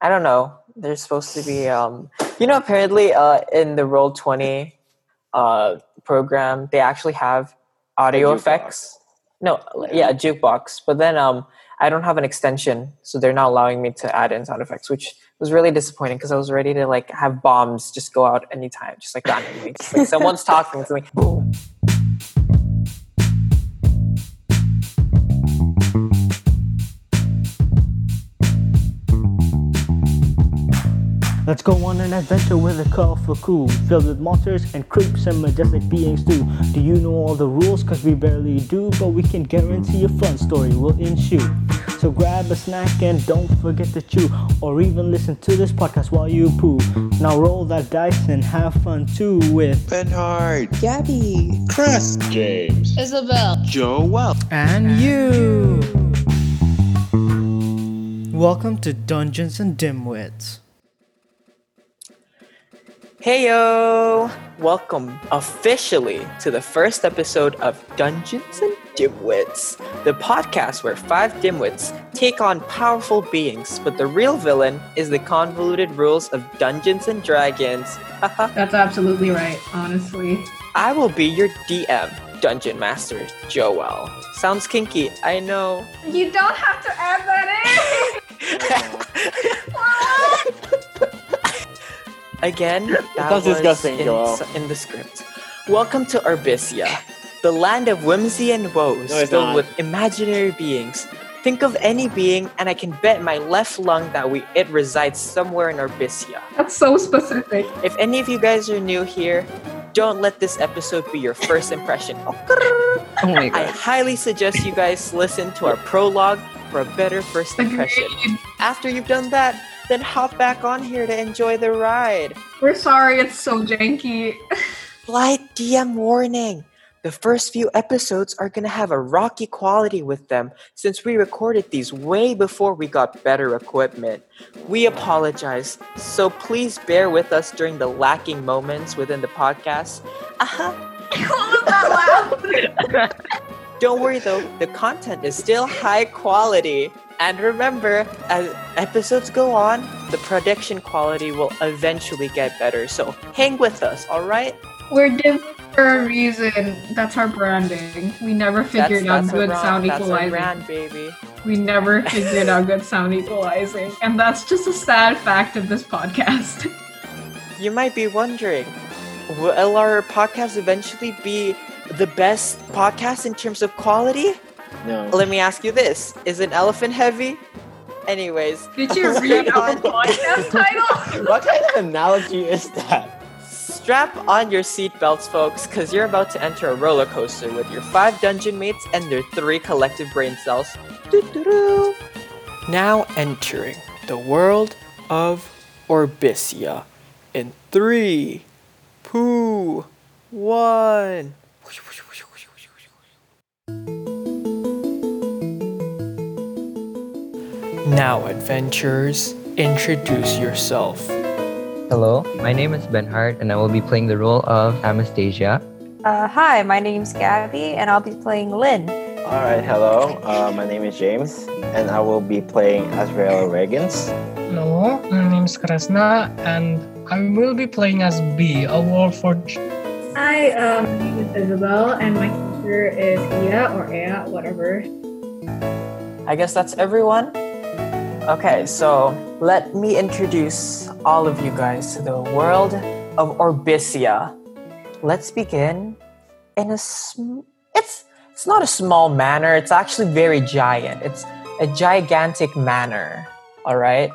I don't know. There's supposed to be um you know apparently uh in the Roll20 uh program they actually have audio effects. No, yeah, a jukebox. But then um I don't have an extension, so they're not allowing me to add in sound effects, which was really disappointing because I was ready to like have bombs just go out anytime, just like randomly. Just, like someone's talking to me, boom. Let's go on an adventure with a colorful crew Filled with monsters and creeps and majestic beings too Do you know all the rules? Cause we barely do But we can guarantee a fun story will ensue So grab a snack and don't forget to chew Or even listen to this podcast while you poo Now roll that dice and have fun too with Benhard, Gabby. Chris, James, Isabel. Joel. And you! Welcome to Dungeons and Dimwits. Heyo! Welcome officially to the first episode of Dungeons and Dimwits, the podcast where five dimwits take on powerful beings, but the real villain is the convoluted rules of Dungeons and Dragons. That's absolutely right, honestly. I will be your DM, Dungeon Master Joel. Sounds kinky, I know. You don't have to add that Again, that That's was disgusting, in, in the script. Welcome to Arbisia, the land of whimsy and woes, No, filled not. with imaginary beings. Think of any being, and I can bet my left lung that we it resides somewhere in Arbisia. That's so specific. If any of you guys are new here, don't let this episode be your first impression. Oh my God. I highly suggest you guys listen to our prologue for a better first impression. After you've done that, then hop back on here to enjoy the ride. We're sorry it's so janky. Flight DM warning. The first few episodes are going to have a rocky quality with them since we recorded these way before we got better equipment. We apologize, so please bear with us during the lacking moments within the podcast. Uh-huh. what was that laugh? Don't worry though, the content is still high quality. And remember, as episodes go on, the production quality will eventually get better. So hang with us, alright? We're different for a reason. That's our branding. We never figured out our good brand- sound that's our equalizing. brand, baby. We never figured out good sound equalizing. And that's just a sad fact of this podcast. You might be wondering, will our podcast eventually be the best podcast in terms of quality? No. Let me ask you this: Is an elephant heavy? Anyways, Did you read our podcast title? what kind of analogy is that? strap on your seatbelts, folks, because you're about to enter a roller coaster with your five dungeon mates and their three collective brain cells. Doo-doo-doo. Now entering the world of Orbisia in three, two, one. Now, adventurers, introduce yourself. Hello, my name is Benhard, and I will be playing the role of Anastasia. Uh, hi, my name's Gabby, and I'll be playing Lynn. All right, hello. Uh, my name is James, and I will be playing Azrael Regans. Hello, my name is Kresna, and I will be playing as B, a Warforged. Hi, um, my name is Isabel, and my character is Ia or Ea, whatever. I guess that's everyone. Okay, so let me introduce all of you guys to the world of Orbisia. Let's begin in a sm- it's it's not a small manor, it's actually very giant. It's a gigantic manor. All right?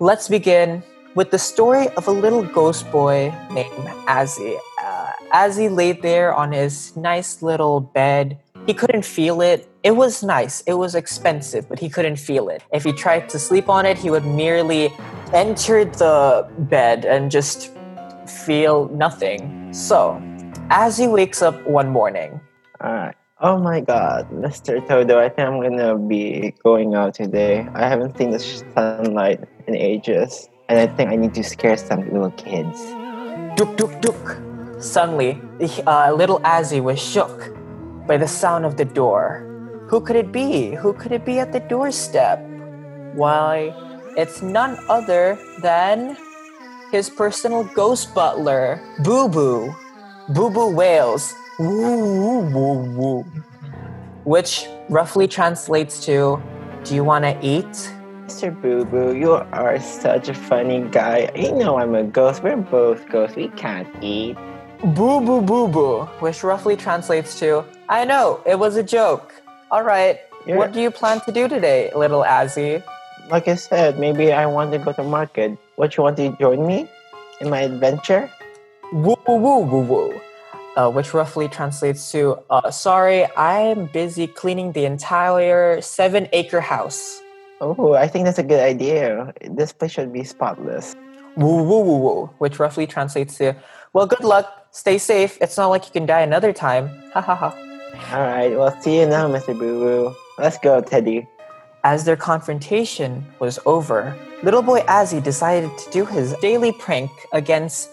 Let's begin with the story of a little ghost boy named Azzy. Uh, Azzy laid there on his nice little bed. He couldn't feel it. It was nice. It was expensive, but he couldn't feel it. If he tried to sleep on it, he would merely enter the bed and just feel nothing. So, as he wakes up one morning, All right. Oh my God, Mr. Todo, I think I'm gonna be going out today. I haven't seen the sunlight in ages, and I think I need to scare some little kids. Duk duk duk. Suddenly, uh, little Azzy was shook by the sound of the door. Who could it be? Who could it be at the doorstep? Why, it's none other than his personal ghost butler, Boo Boo. Boo Boo Wales. Woo, woo, woo. Which roughly translates to Do you want to eat? Mr. Boo Boo, you are such a funny guy. You know I'm a ghost. We're both ghosts. We can't eat. Boo Boo Boo Boo, which roughly translates to I know, it was a joke. All right, You're- what do you plan to do today, little Azzy? Like I said, maybe I want to go to market. What you want to join me in my adventure? Woo woo woo woo woo. Uh, which roughly translates to uh, Sorry, I'm busy cleaning the entire seven acre house. Oh, I think that's a good idea. This place should be spotless. Woo woo woo woo. Which roughly translates to Well, good luck. Stay safe. It's not like you can die another time. Ha ha ha. All right, well, see you now, Mr. Boo Boo. Let's go, Teddy. As their confrontation was over, little boy Azzy decided to do his daily prank against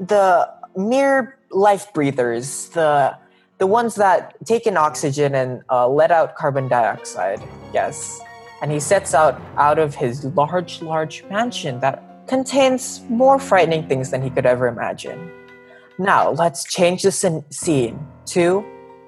the mere life breathers, the the ones that take in oxygen and uh, let out carbon dioxide. Yes, and he sets out out of his large, large mansion that contains more frightening things than he could ever imagine. Now let's change the scene to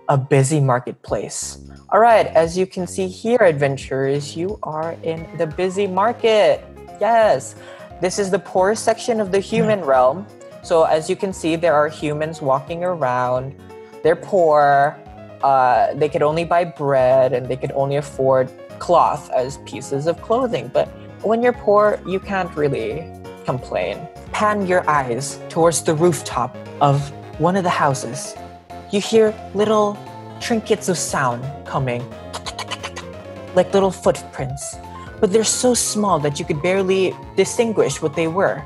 a busy marketplace. All right, as you can see here, adventurers, you are in the busy market. Yes, this is the poorest section of the human realm. So, as you can see, there are humans walking around. They're poor. Uh, they could only buy bread and they could only afford cloth as pieces of clothing. But when you're poor, you can't really complain. Pan your eyes towards the rooftop of one of the houses you hear little trinkets of sound coming, like little footprints, but they're so small that you could barely distinguish what they were.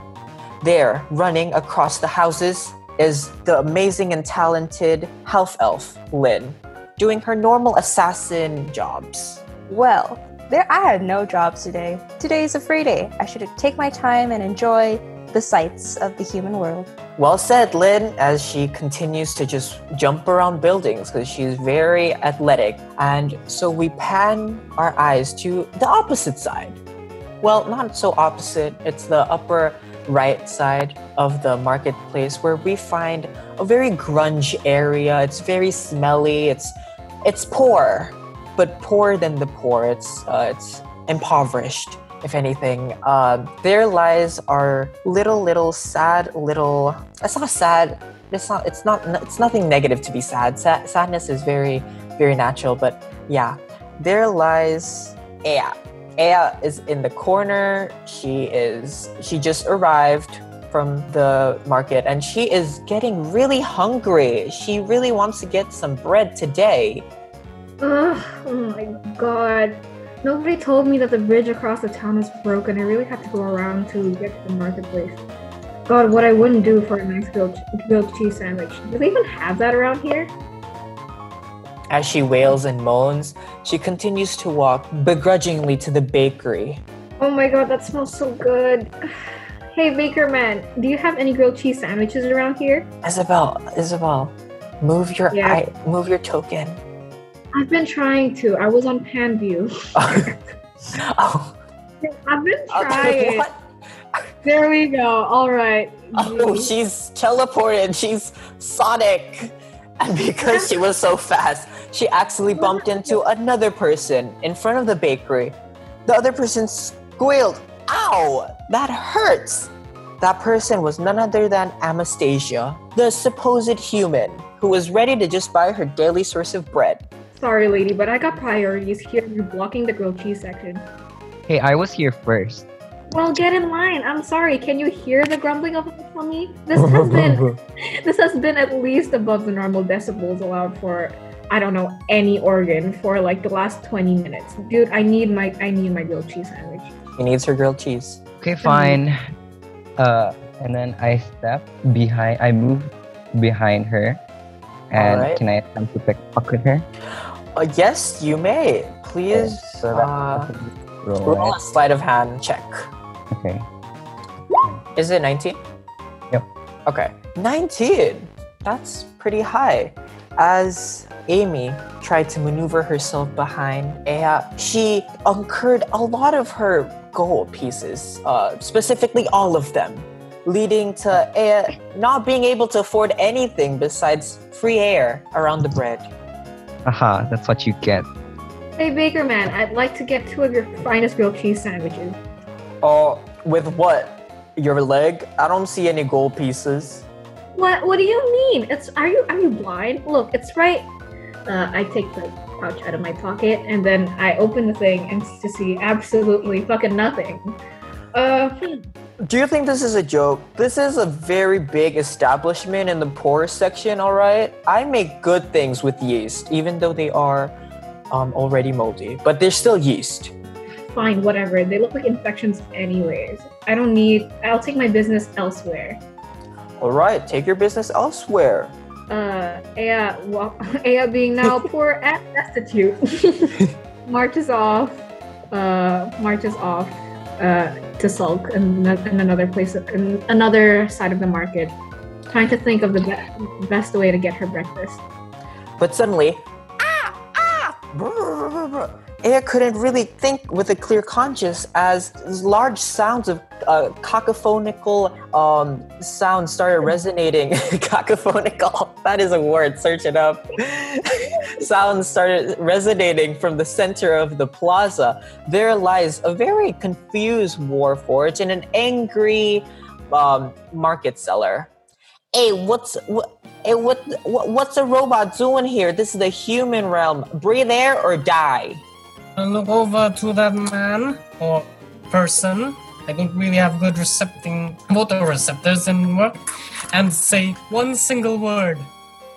There, running across the houses, is the amazing and talented half elf, Lynn, doing her normal assassin jobs. Well, there I had no jobs today. Today is a free day. I should take my time and enjoy the sights of the human world. Well said, Lynn, as she continues to just jump around buildings because she's very athletic. And so we pan our eyes to the opposite side. Well, not so opposite, it's the upper right side of the marketplace where we find a very grunge area. It's very smelly, it's it's poor, but poorer than the poor. It's uh, it's impoverished if anything. Uh, their lives are little, little sad, little. It's not sad. It's not. It's not. It's nothing negative to be sad. Sa- sadness is very, very natural. But yeah, there lies Ea. Ea is in the corner. She is. She just arrived from the market and she is getting really hungry. She really wants to get some bread today. Oh my god. Nobody told me that the bridge across the town is broken. I really had to go around to get to the marketplace. God, what I wouldn't do for a nice grilled, grilled cheese sandwich. Do they even have that around here? As she wails and moans, she continues to walk begrudgingly to the bakery. Oh my god, that smells so good. Hey, Baker Man, do you have any grilled cheese sandwiches around here? Isabel, Isabel, move your Yeah. eye, move your token. I've been trying to. I was on Panview. oh, I've been okay, trying. what? There we go. All right. Oh, she's teleported. She's Sonic. And because she was so fast, she actually bumped into another person in front of the bakery. The other person squealed, Ow! That hurts! That person was none other than Anastasia, the supposed human who was ready to just buy her daily source of bread. Sorry, lady, but I got priorities here. You're blocking the grilled cheese section. Hey, I was here first. Well, get in line. I'm sorry. Can you hear the grumbling of my tummy? This has been this has been at least above the normal decibels allowed for I don't know any organ for like the last 20 minutes. Dude, I need my I need my grilled cheese sandwich. He needs her grilled cheese. Okay, fine. Uh, and then I step behind. I move behind her, and Alright. can I attempt to pickpocket her? Uh, yes, you may. Please So uh, roll, roll a sleight of hand check. Okay. Is it 19? Yep. Okay. 19! That's pretty high. As Amy tried to maneuver herself behind Ea, she incurred a lot of her gold pieces, uh, specifically all of them, leading to Aya not being able to afford anything besides free air around the bread. Aha, that's what you get. Hey, Baker Man, I'd like to get two of your finest grilled cheese sandwiches. Oh, with what? Your leg? I don't see any gold pieces. What? What do you mean? It's are you are you blind? Look, it's right. Uh, I take the pouch out of my pocket and then I open the thing and to see absolutely fucking nothing. Uh, hmm. Do you think this is a joke? This is a very big establishment in the poor section, alright? I make good things with yeast, even though they are um, already moldy, but they're still yeast. fine, whatever. They look like infections anyways. I don't need. I'll take my business elsewhere. Alright, take your business elsewhere. Uh, Aya, well, Aya being now poor and destitute, marches off. Uh, marches off. Uh, to sulk in, in another place, in another side of the market, trying to think of the be- best way to get her breakfast. But suddenly, ah, ah, brr, brr, brr, Aya couldn't really think with a clear conscience as large sounds of uh, cacophonical um, sounds started resonating. cacophonical, that is a word, search it up. sounds started resonating from the center of the plaza. There lies a very confused Warforged and an angry um, market seller. Hey, what's what? Hey, what, what? What's a robot doing here? This is the human realm. Breathe air or die. I look over to that man or person. I don't really have good recepting photoreceptors anymore, and say one single word: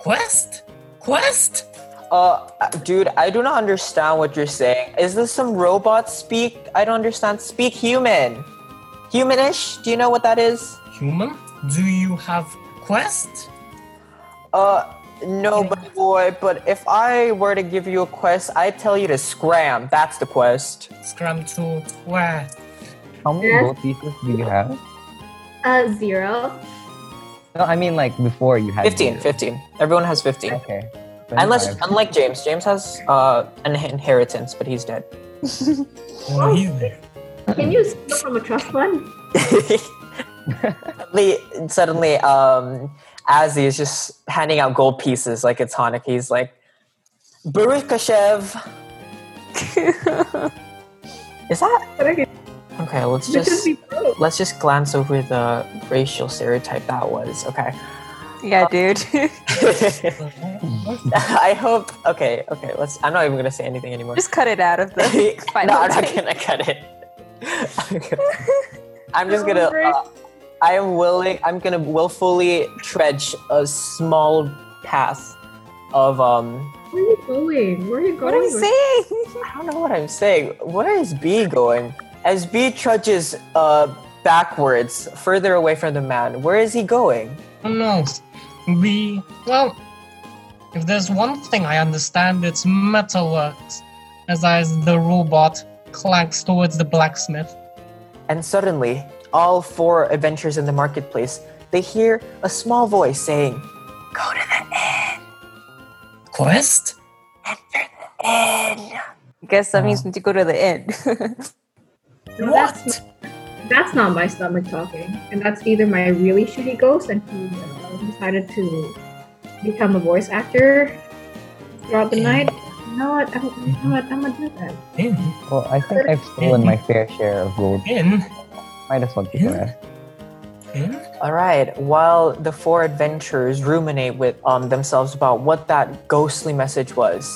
quest, quest. Uh, dude, I do not understand what you're saying. Is this some robot speak? I don't understand. Speak human. Humanish? Do you know what that is? Human, do you have quest? Uh, no, but boy, but if I were to give you a quest, I'd tell you to scram. That's the quest. Scram to where? How many Yes. gold pieces do you have? Uh, zero. No, I mean like before you had 15, zero. 15. Everyone has 15. Okay. Unless, 25. unlike James. James has uh, an inheritance, but he's dead. Oh, he's there. Can you steal from a trust fund? suddenly, suddenly, um, Azzy is just handing out gold pieces like it's Hanukkah. He's like, Baruch Kashev. is that okay? Let's just let's just glance over the racial stereotype that was. Okay. Yeah, dude. I hope. Okay. Okay. Let's. I'm not even gonna say anything anymore. Just cut it out of the no, I'm not gonna cut it. I'm just gonna. Uh, I am willing. I'm gonna willfully trudge a small path of um. Where are you going? Where are you going? What are you with- saying? I don't know what I'm saying. Where is B going? As B trudges uh backwards, further away from the man, where is he going? Who knows? B. well, if there's one thing I understand, it's metalworks. As as the robot clanks towards the blacksmith. And suddenly, all four adventurers in the marketplace, they hear a small voice saying, "Go to the inn. Quest? Enter the inn." Guess that means we need to go to the end. No, That's, that's not my stomach talking, and that's either my really shitty ghost, and he uh, decided to become a voice actor throughout the night. You know what? I'm, you know what? I'm gonna do that. In, Well, I think I've stolen my fair share of gold. in, Might as well get the rest. in. All right. While the four adventurers ruminate with um, themselves about what that ghostly message was,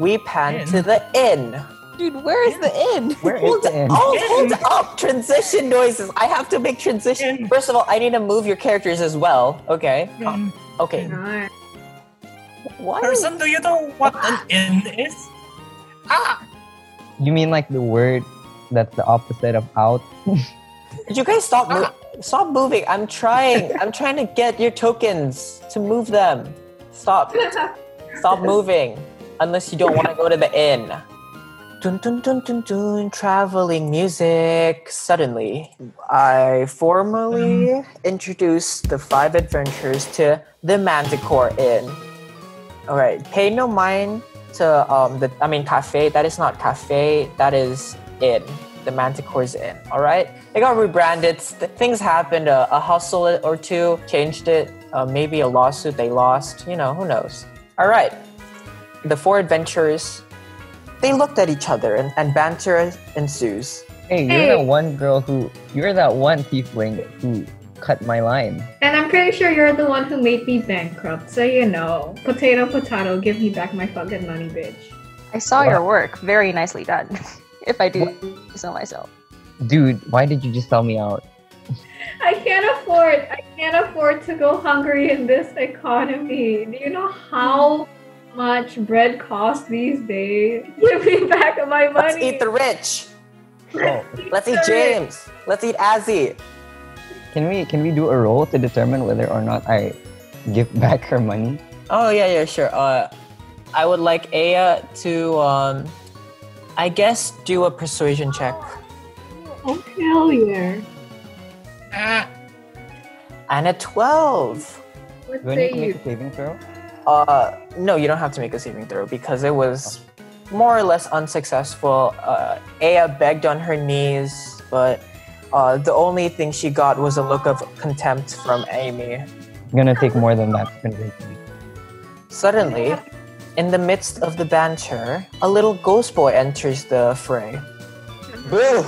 we pan Inn? to the inn. Dude, where is the inn? Where is Hold, the inn? oh, hold up! Transition noises. I have to make transition. Inn. First of all, I need to move your characters as well. Okay. Uh, okay. Alright. Why? Person, do you know what an inn is? Ah, You mean like the word that's the opposite of out? Did you guys stop? Mo- stop moving. I'm trying. I'm trying to get your tokens to move them. Stop. Stop moving. Unless you don't want to go to the inn. Dun dun dun dun dun. Traveling music. Suddenly, I formally introduce the five adventures to the Manticore Inn. All right. Pay no mind to um the. I mean, cafe. That is not cafe. That is inn. The Manticore's Inn. All right, it got rebranded. Th- things happened. A, a hustle or two changed it. Uh, maybe a lawsuit they lost. You know, who knows? All right, the four adventurers. They looked at each other and, and banter ensues. Hey, you're Hey. that one girl who. You're that one tiefling who cut my line. And I'm pretty sure you're the one who made me bankrupt, so you know. Potato, potato, give me back my fucking money, bitch. I saw What? your work. Very nicely done. if I do so myself. Dude, why did you just sell me out? I can't afford. I can't afford to go hungry in this economy. Do you know how much bread costs these days? Give me back my money. Let's eat the rich. Oh, Let's eat James. Let's eat Azzy. can we can we do a roll to determine whether or not I give back her money? Oh yeah, yeah, sure. Uh, I would like Aya to, um, I guess, do a persuasion check. Oh hell yeah! Ah, And a twelve. What Do I need to make you? a saving throw? Uh, no, you don't have to make a saving throw because it was more or less unsuccessful. Uh, Aya begged on her knees, but uh, the only thing she got was a look of contempt from Amy. It's gonna take more than that to convince me. Suddenly, in the midst of the banter, a little ghost boy enters the fray. Boo!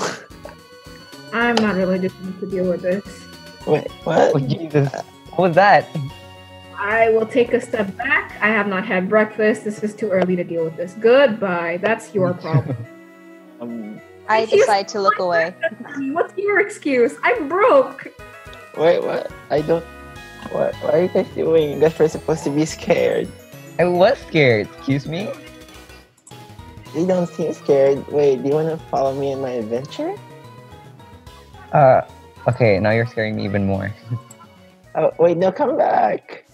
I'm not really just to deal with this. Wait, what? Oh Jesus! What was that? I will take a step back. I have not had breakfast. This is too early to deal with this. Goodbye. That's your problem. Um, I decide to look away. What's your excuse? I'm broke. wait, what? I don't. What? What are you guys doing? You guys were supposed to be scared. I was scared. Excuse me. You don't seem scared. Wait, do you want to follow me in my adventure? Uh, okay. Now you're scaring me even more. Oh, wait, no, come back.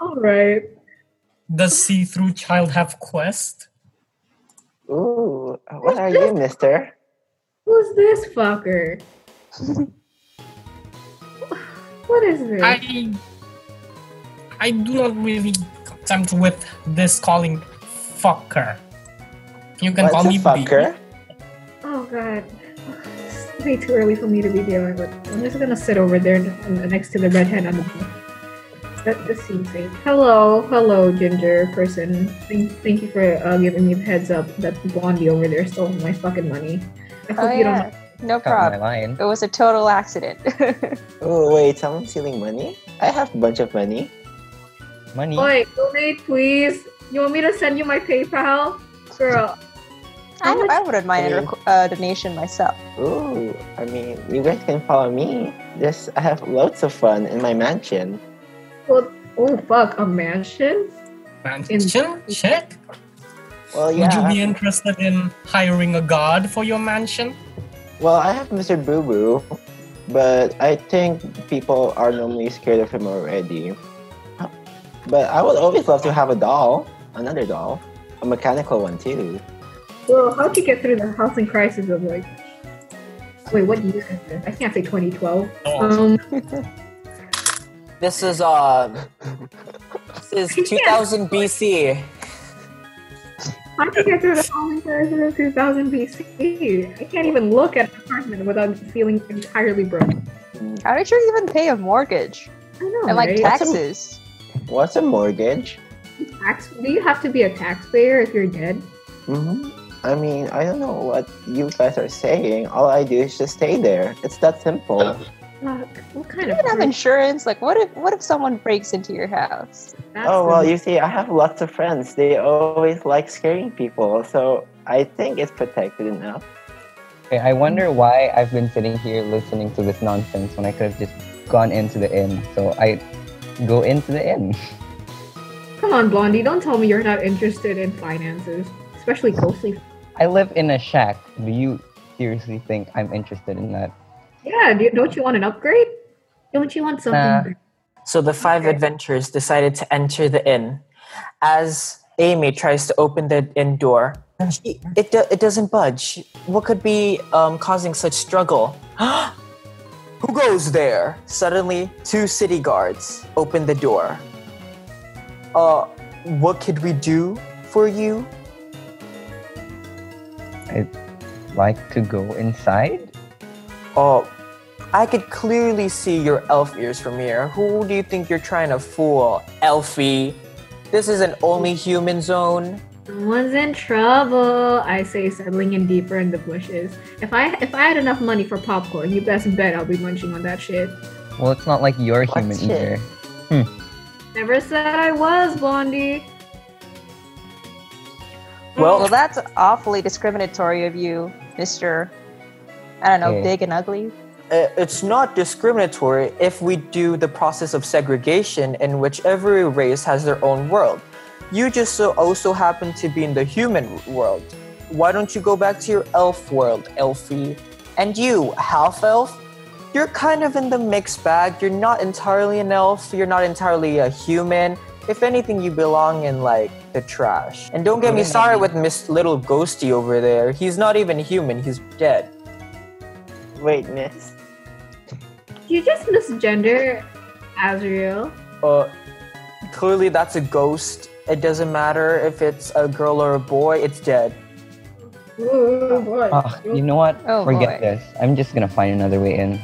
All right. does see-through child have quest? Ooh, what are you, mister? Who's this fucker? what is this? I I do not really attempt with this calling fucker. You can What's call a me B. fucker? Oh god. It's way too early for me to be dealing with. I'm just gonna sit over there next to the redhead on the That this seems safe. Hello, hello, ginger person. Thank, thank you for uh, giving me the heads up that blondie over there stole my fucking money. I hope Oh you yeah, no Cut my problem. It was a total accident. Oh, wait, someone's stealing money? I have a bunch of money. Money. Oi, donate, please. You want me to send you my PayPal, girl? I, I wouldn't mind a I mean- requ- uh, donation myself. Ooh, I mean, you guys can follow me. Just, I have loads of fun in my mansion. Well, oh fuck, a mansion? Mansion? Check. Well, yeah. Would you be interested in hiring a god for your mansion? Well, I have Mr. Boo Boo, but I think people are normally scared of him already. But I would always love to have a doll, another doll, a mechanical one too. Well, how'd you get through the housing crisis of like? Wait, what year is this? I can't say 2012. Oh. Um, This is uh, this is 2000 BC. how'd you get through the housing crisis of 2000 BC? I can't even look at an apartment without feeling entirely broke. How did you even pay a mortgage I know, and like right? taxes? What's a mortgage? Tax? Do you have to be a taxpayer if you're dead? hmm I mean, I don't know what you guys are saying. All I do is just stay there. It's that simple. Fuck, what kind You of? even have insurance. Like, what if what if someone breaks into your house? That's Oh well, you see, I have lots of friends. They always like scaring people, so I think it's protected enough. Okay, I wonder why I've been sitting here listening to this nonsense when I could have just gone into the inn. So I go into the inn. Come on, Blondie. Don't tell me you're not interested in finances, especially ghostly. I live in a shack. Do you seriously think I'm interested in that? Yeah, do, don't you want an upgrade? Don't you want something? Nah. So the five Okay. adventurers decided to enter the inn. As Amy tries to open the inn door, she, it, do, it doesn't budge. What could be um, causing such struggle? Who goes there? Suddenly, two city guards open the door. Uh, what could we do for you? I'd like to go inside. Oh, I could clearly see your elf ears from here. Who do you think you're trying to fool, Elfie? This is an only human zone. Someone's in trouble. I say, settling in deeper in the bushes. If I if I had enough money for popcorn, you best bet I'll be munching on that shit. Well, it's not like you're What human shit? either. Never said I was, Blondie. Well, Well, that's awfully discriminatory of you, Mister. I don't know, Okay. big and ugly. Uh, it's not discriminatory if we do the process of segregation in which every race has their own world. You just so also happen to be in the human world. Why don't you go back to your elf world, Elfie? And you, half elf, you're kind of in the mixed bag. You're not entirely an elf, you're not entirely a human. If anything, you belong in like the trash. And don't get me started with Miss Little Ghosty over there. He's not even human, he's dead. Wait, miss. You just misgender Azriel. Uh, clearly that's a ghost. It doesn't matter if it's a girl or a boy, it's dead. Ooh, boy. Ah, you know what? Oh, Forget boy. this. I'm just gonna find another way in.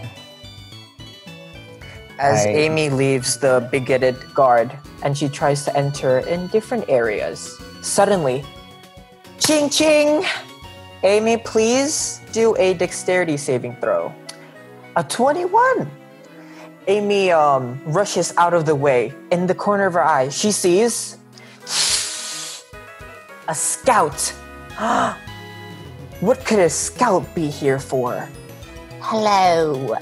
As I- Amy leaves the bigoted guard and she tries to enter in different areas, suddenly, ching ching! Amy, please do a dexterity saving throw. A 21! Amy um, rushes out of the way. In the corner of her eye, she sees a scout. what could a scout be here for? Hello,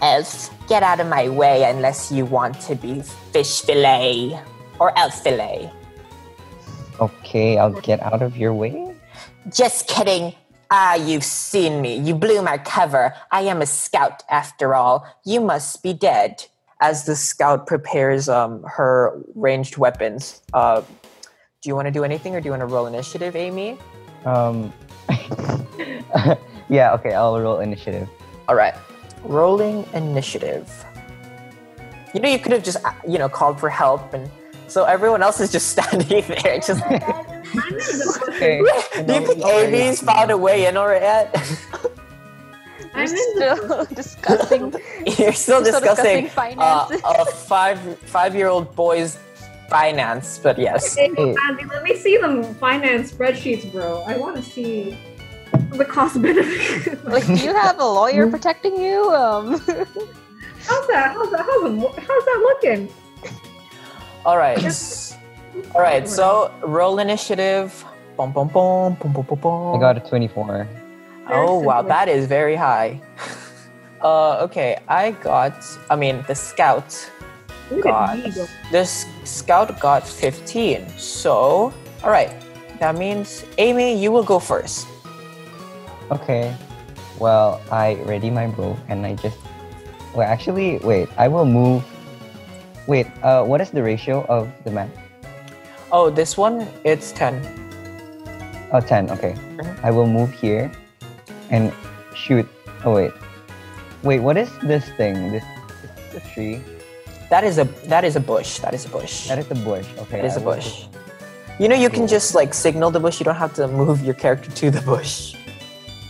elf. Get out of my way unless you want to be fish fillet or elf fillet. Okay, I'll get out of your way. Just kidding. Ah, you've seen me. You blew my cover. I am a scout after all. You must be dead. As the scout prepares um, her ranged weapons, uh, do you want to do anything or do you want to roll initiative, Amy? Um. yeah. Okay, I'll roll initiative. All right. Rolling initiative. You know, you could have just, uh, you know, called for help, and so everyone else is just standing there. Just, do Okay. you think Amy's found a way in or yet? I'm in Still discussing. You're still Still discussing, discussing uh, a five five year old boy's finance, but yes. Hey, Hey. Andy, let me see the finance spreadsheets, bro. I want to see the cost benefit. like, do you have a lawyer protecting you? Um, how's that? How's that? How's, it- how's that looking? All right. All right. So roll initiative. Boom, boom, boom, boom, boom, boom, boom. I got a 24. Oh wow, that is very high. Uh, okay, I got. I mean, the scout Look got. at me go. This scout got 15. So, all right, that means Amy, you will go first. Okay. Well, I ready my bow and I just. Well, actually, wait. I will move. Wait. Uh, what is the ratio of the map? Oh, this one, it's 10. Oh, 10. Okay. Mhm. I will move here and shoot. Oh wait. Wait. What is this thing? This. This is a tree. That is a that is a bush. That is a bush. That is a bush. Okay. That is I a bush. just- You know, you can just like signal the bush. You don't have to move your character to the bush.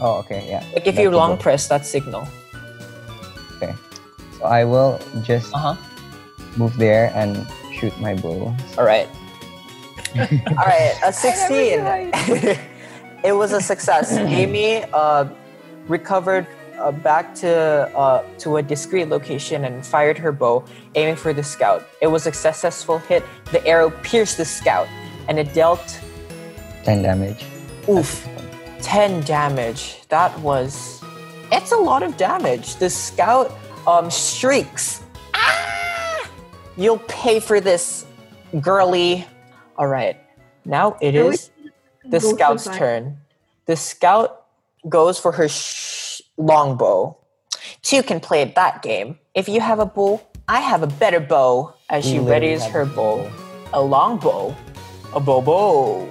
Oh, okay. Yeah. Like if That's you long press that signal. Okay, so I will just Uh huh. move there and shoot my bow. All right. All right. A sixteen. it was a success. Amy uh, recovered uh, back to uh, to a discreet location and fired her bow, aiming for the scout. It was a successful hit. The arrow pierced the scout, and it dealt 10 damage. oof, ten damage. That was it's a lot of damage. The scout um, shrieks. Ah! You'll pay for this, girly. All right, now it Are we is the scout's turn. The scout goes for her sh- longbow. Two can play that game. If you have a bow, I have a better bow. As she literally readies her a bow, a longbow, a bow bow.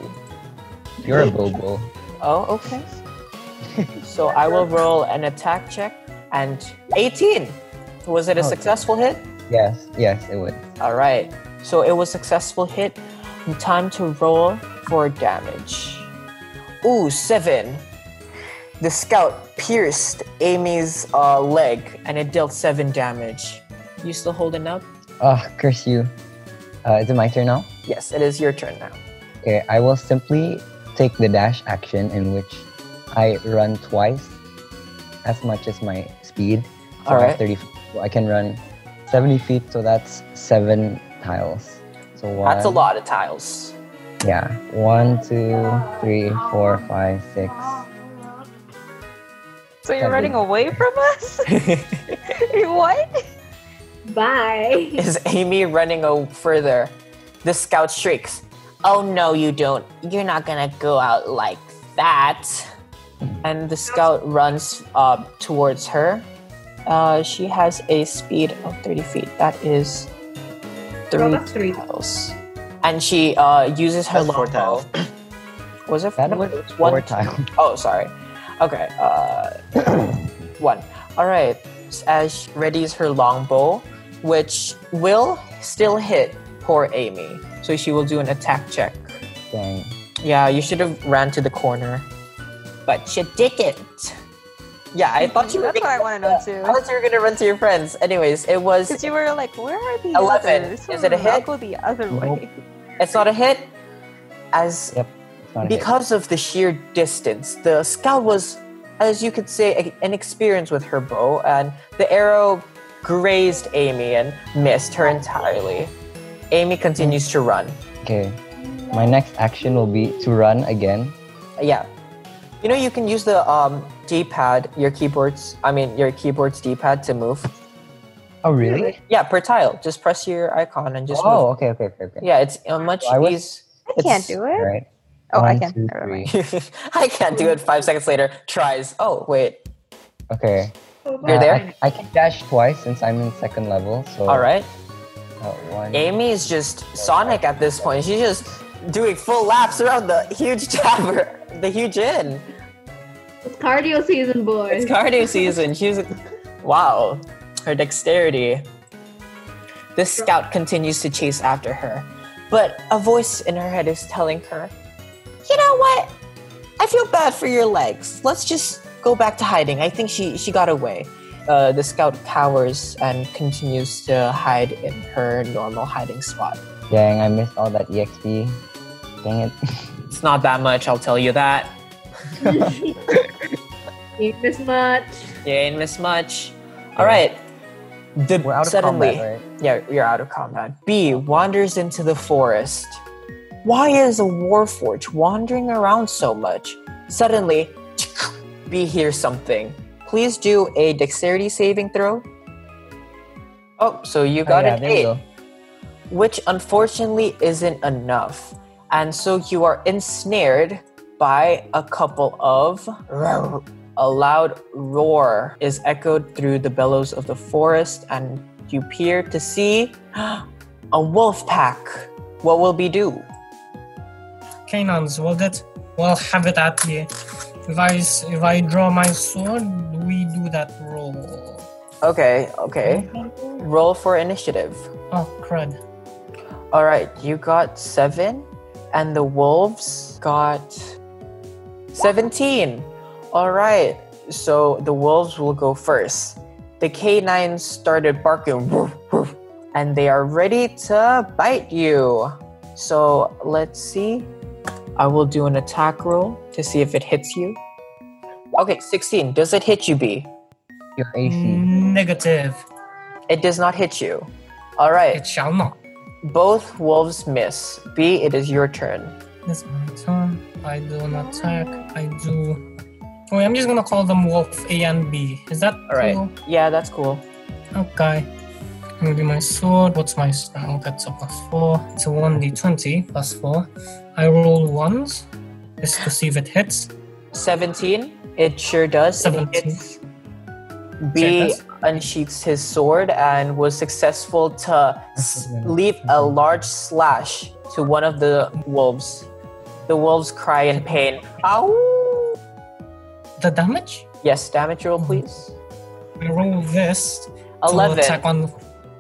You're a bobo. Oh, okay. so I will roll an attack check and 18. Was it a Okay. successful hit? Yes, yes, it would. All right. So it was successful hit. Time to roll for damage. Ooh, seven. The scout pierced Amy's uh, leg and it dealt seven damage. You still holding up? Oh, curse you. Uh, is it my turn now? Yes, it is your turn now. Okay, I will simply take the dash action in which I run twice as much as my speed. So I Alright. 30. So I can run 70 feet, so that's seven tiles. So one, That's a lot of tiles. Yeah. One, two, three, four, five, six. So you're running away from us? what? Bye. is Amy running o- further? The scout shrieks, Oh no, you don't. You're not gonna go out like that. And the scout runs uh, towards her. Uh, she has a speed of 30 feet. That is three Well, three. tiles. And she uh, uses her That's four longbow. Was it That was it's four one, tiles. Oh, sorry. Okay. Uh, one. All right. As she readies her longbow, which will still hit poor Amy. So she will do an attack check. Dang. Yeah, you should have ran to the corner, but you didn't. Yeah, I thought you were. That's what I want to know too. I thought you were gonna run to your friends. Anyways, it was. Because you were like, where are the 11. others? Is it a hit? go the other Nope. way. It's not a hit, as Yep. It's not a hit. because of the sheer distance, the scout was, as you could say, a- inexperienced with her bow, and the arrow grazed Amy and missed her entirely. Amy continues to run. Okay. My next action will be to run again. Yeah. You know, you can use the um, D-pad, your keyboard's, I mean, your keyboard's D-pad to move. Oh, really? Yeah, per tile. Just press your icon and just Oh, move. okay, okay, okay, okay. Yeah, it's uh, much I was- easy. I can't do it. right. Oh, I can. Two, three. I can't do it five seconds later. Tries. Oh, wait. Okay. You're Uh, there? I, I can dash twice since I'm in second level. So. All right. Uh, one. Amy is just Sonic at this point. She's just doing full laps around the huge tavern, the huge inn. It's cardio season, boys. It's cardio season. She's wow, her dexterity. This scout continues to chase after her, but a voice in her head is telling her, "You know what? I feel bad for your legs. Let's just go back to hiding. I think she she got away." Uh, the scout cowers and continues to hide in her normal hiding spot. Dang, I missed all that EXP. Dang it. It's not that much, I'll tell you that. Ain't miss much. You ain't miss much. All right. The We're out of suddenly, combat, right? yeah, you're out of combat. B wanders into the forest. Why is a warforge wandering around so much? Suddenly, B hears something. Please do a dexterity saving throw. Oh, so you Oh, got yeah, an eight, go. which unfortunately isn't enough. And so you are ensnared by a couple of a loud roar is echoed through the bellows of the forest, and you peer to see a wolf pack. What will be do? Canons, will that well have it at you. If I if I draw my sword, we do that roll. Okay, okay. Roll for initiative. Oh crud. All right, you got seven, and the wolves got 17. All right, so the wolves will go first. The canines started barking, and they are ready to bite you. So let's see. I will do an attack roll to see if it hits you. Okay, 16. Does it hit you, B? Your AC. Negative. It does not hit you. All right, It shall not. both wolves miss. B, it is your turn. This is my turn. I do an attack. I do. Oh, Wait, I'm just gonna call them Wolf A and B. Is that All right. cool? Yeah, that's cool. Okay. I'm gonna do my sword. What's my strength? That's a plus four. It's a 1d20 plus four. I roll ones just to see if it hits. 17. It sure does. It 17. hits. B does. unsheaths his sword and was successful to s- leave a large slash to one of the wolves. The wolves cry in pain. Ow! The damage? Yes, damage roll, mm-hmm. please. I roll this to 11. attack on.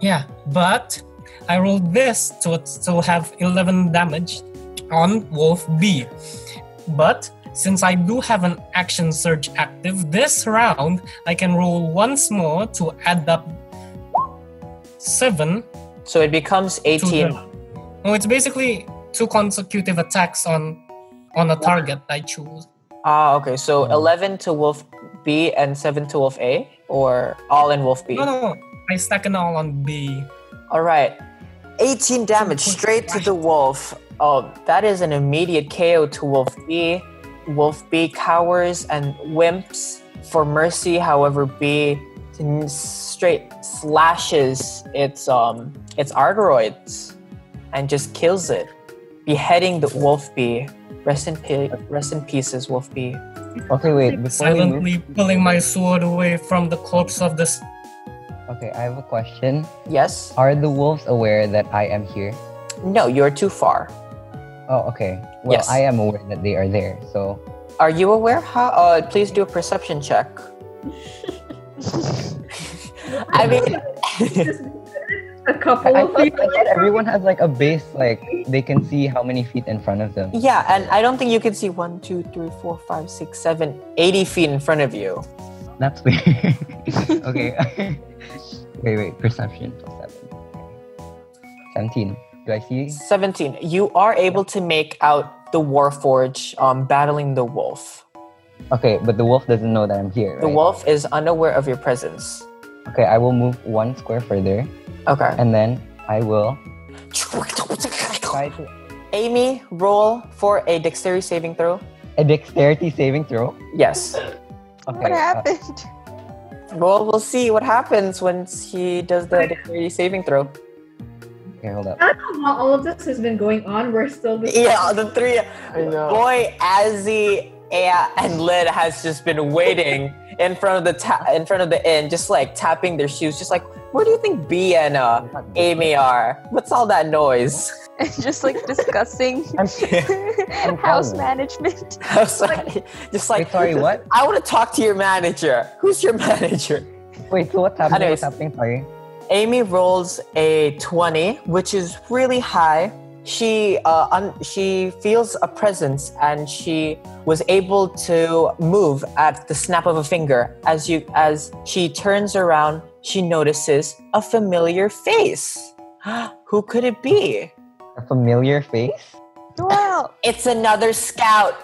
Yeah, but I rolled this to to have 11 damage on Wolf B. But since I do have an action surge active, this round I can roll once more to add up seven So it becomes 18. the. No, it's basically two consecutive attacks on on a target I choose. Ah, okay. So 11 to Wolf B and 7 to Wolf A? Or all in Wolf B? No, no, I stack it all on B. All right. 18 damage straight to the wolf. Oh, that is an immediate KO to Wolf B. Wolf B cowers and wimps for mercy. However, B straight slashes its um its arteroids and just kills it, beheading the Wolf B. Rest in pe- rest in pieces, Wolf B. Okay, wait. Before we move, Silently pulling my sword away from the corpse of this. okay, I have a question. Yes. Are the wolves aware that I am here? No, you're too far. Oh, okay. Well, Yes. I am aware that they are there. So, Are you aware? How? Uh, please do a perception check. I mean, a couple I, I, of thought, I thought everyone has like a base, like they can see how many feet in front of them. yeah, and I don't think you can see one, two, three, four, five, six, seven, 80 feet in front of you. That's weird. okay. wait, wait. Perception plus seven. Seventeen. Do I see? 17. You are able to make out the Warforge um, battling the wolf. Okay, but the wolf doesn't know that I'm here. The right? wolf is unaware of your presence. Okay, I will move one square further, Okay. and then I will to Amy, roll for a dexterity saving throw. a dexterity saving throw. Yes. Okay. What uh, happened? Well, we'll see what happens once he does the dexterity saving throw. Okay, hold up. I don't know how all of this has been going on. We're still this Yeah, the three. I know. Boy, Azzy, Aya, and Lid has just been waiting in front of the ta- in front of the inn, just like tapping their shoes, just like, where do you think B and uh, Amy are? What's all that noise? And just like discussing I'm, I'm house calm. management. I was like, just like, Wait, sorry, what? I want to talk to your manager. Who's your manager? Wait, so what's happening? Anyways. What's happening? Sorry. Amy rolls a 20, which is really high. She uh, un- she feels a presence and she was able to move at the snap of a finger. As you as she turns around, she notices a familiar face. Who could it be? A familiar face. Wow. It's another scout.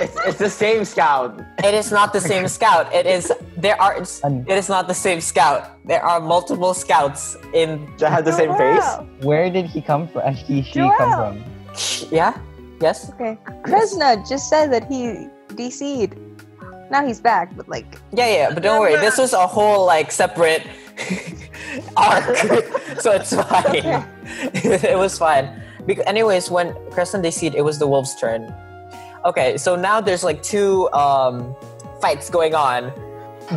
It's, it's the same scout. It is not the same scout. It is there are it's, it is not the same scout. There are multiple scouts in They have the same face. Where did he come from? He, she Joel. come from? yeah? Yes? Okay. Kresna just said that he DC'd. Now he's back, but like Yeah, yeah, but don't worry. This was a whole like separate arc, so it's fine. it was fine. Because, anyways, when Crescent DC'd, it was the wolves' turn. Okay, so now there's like two um, fights going on.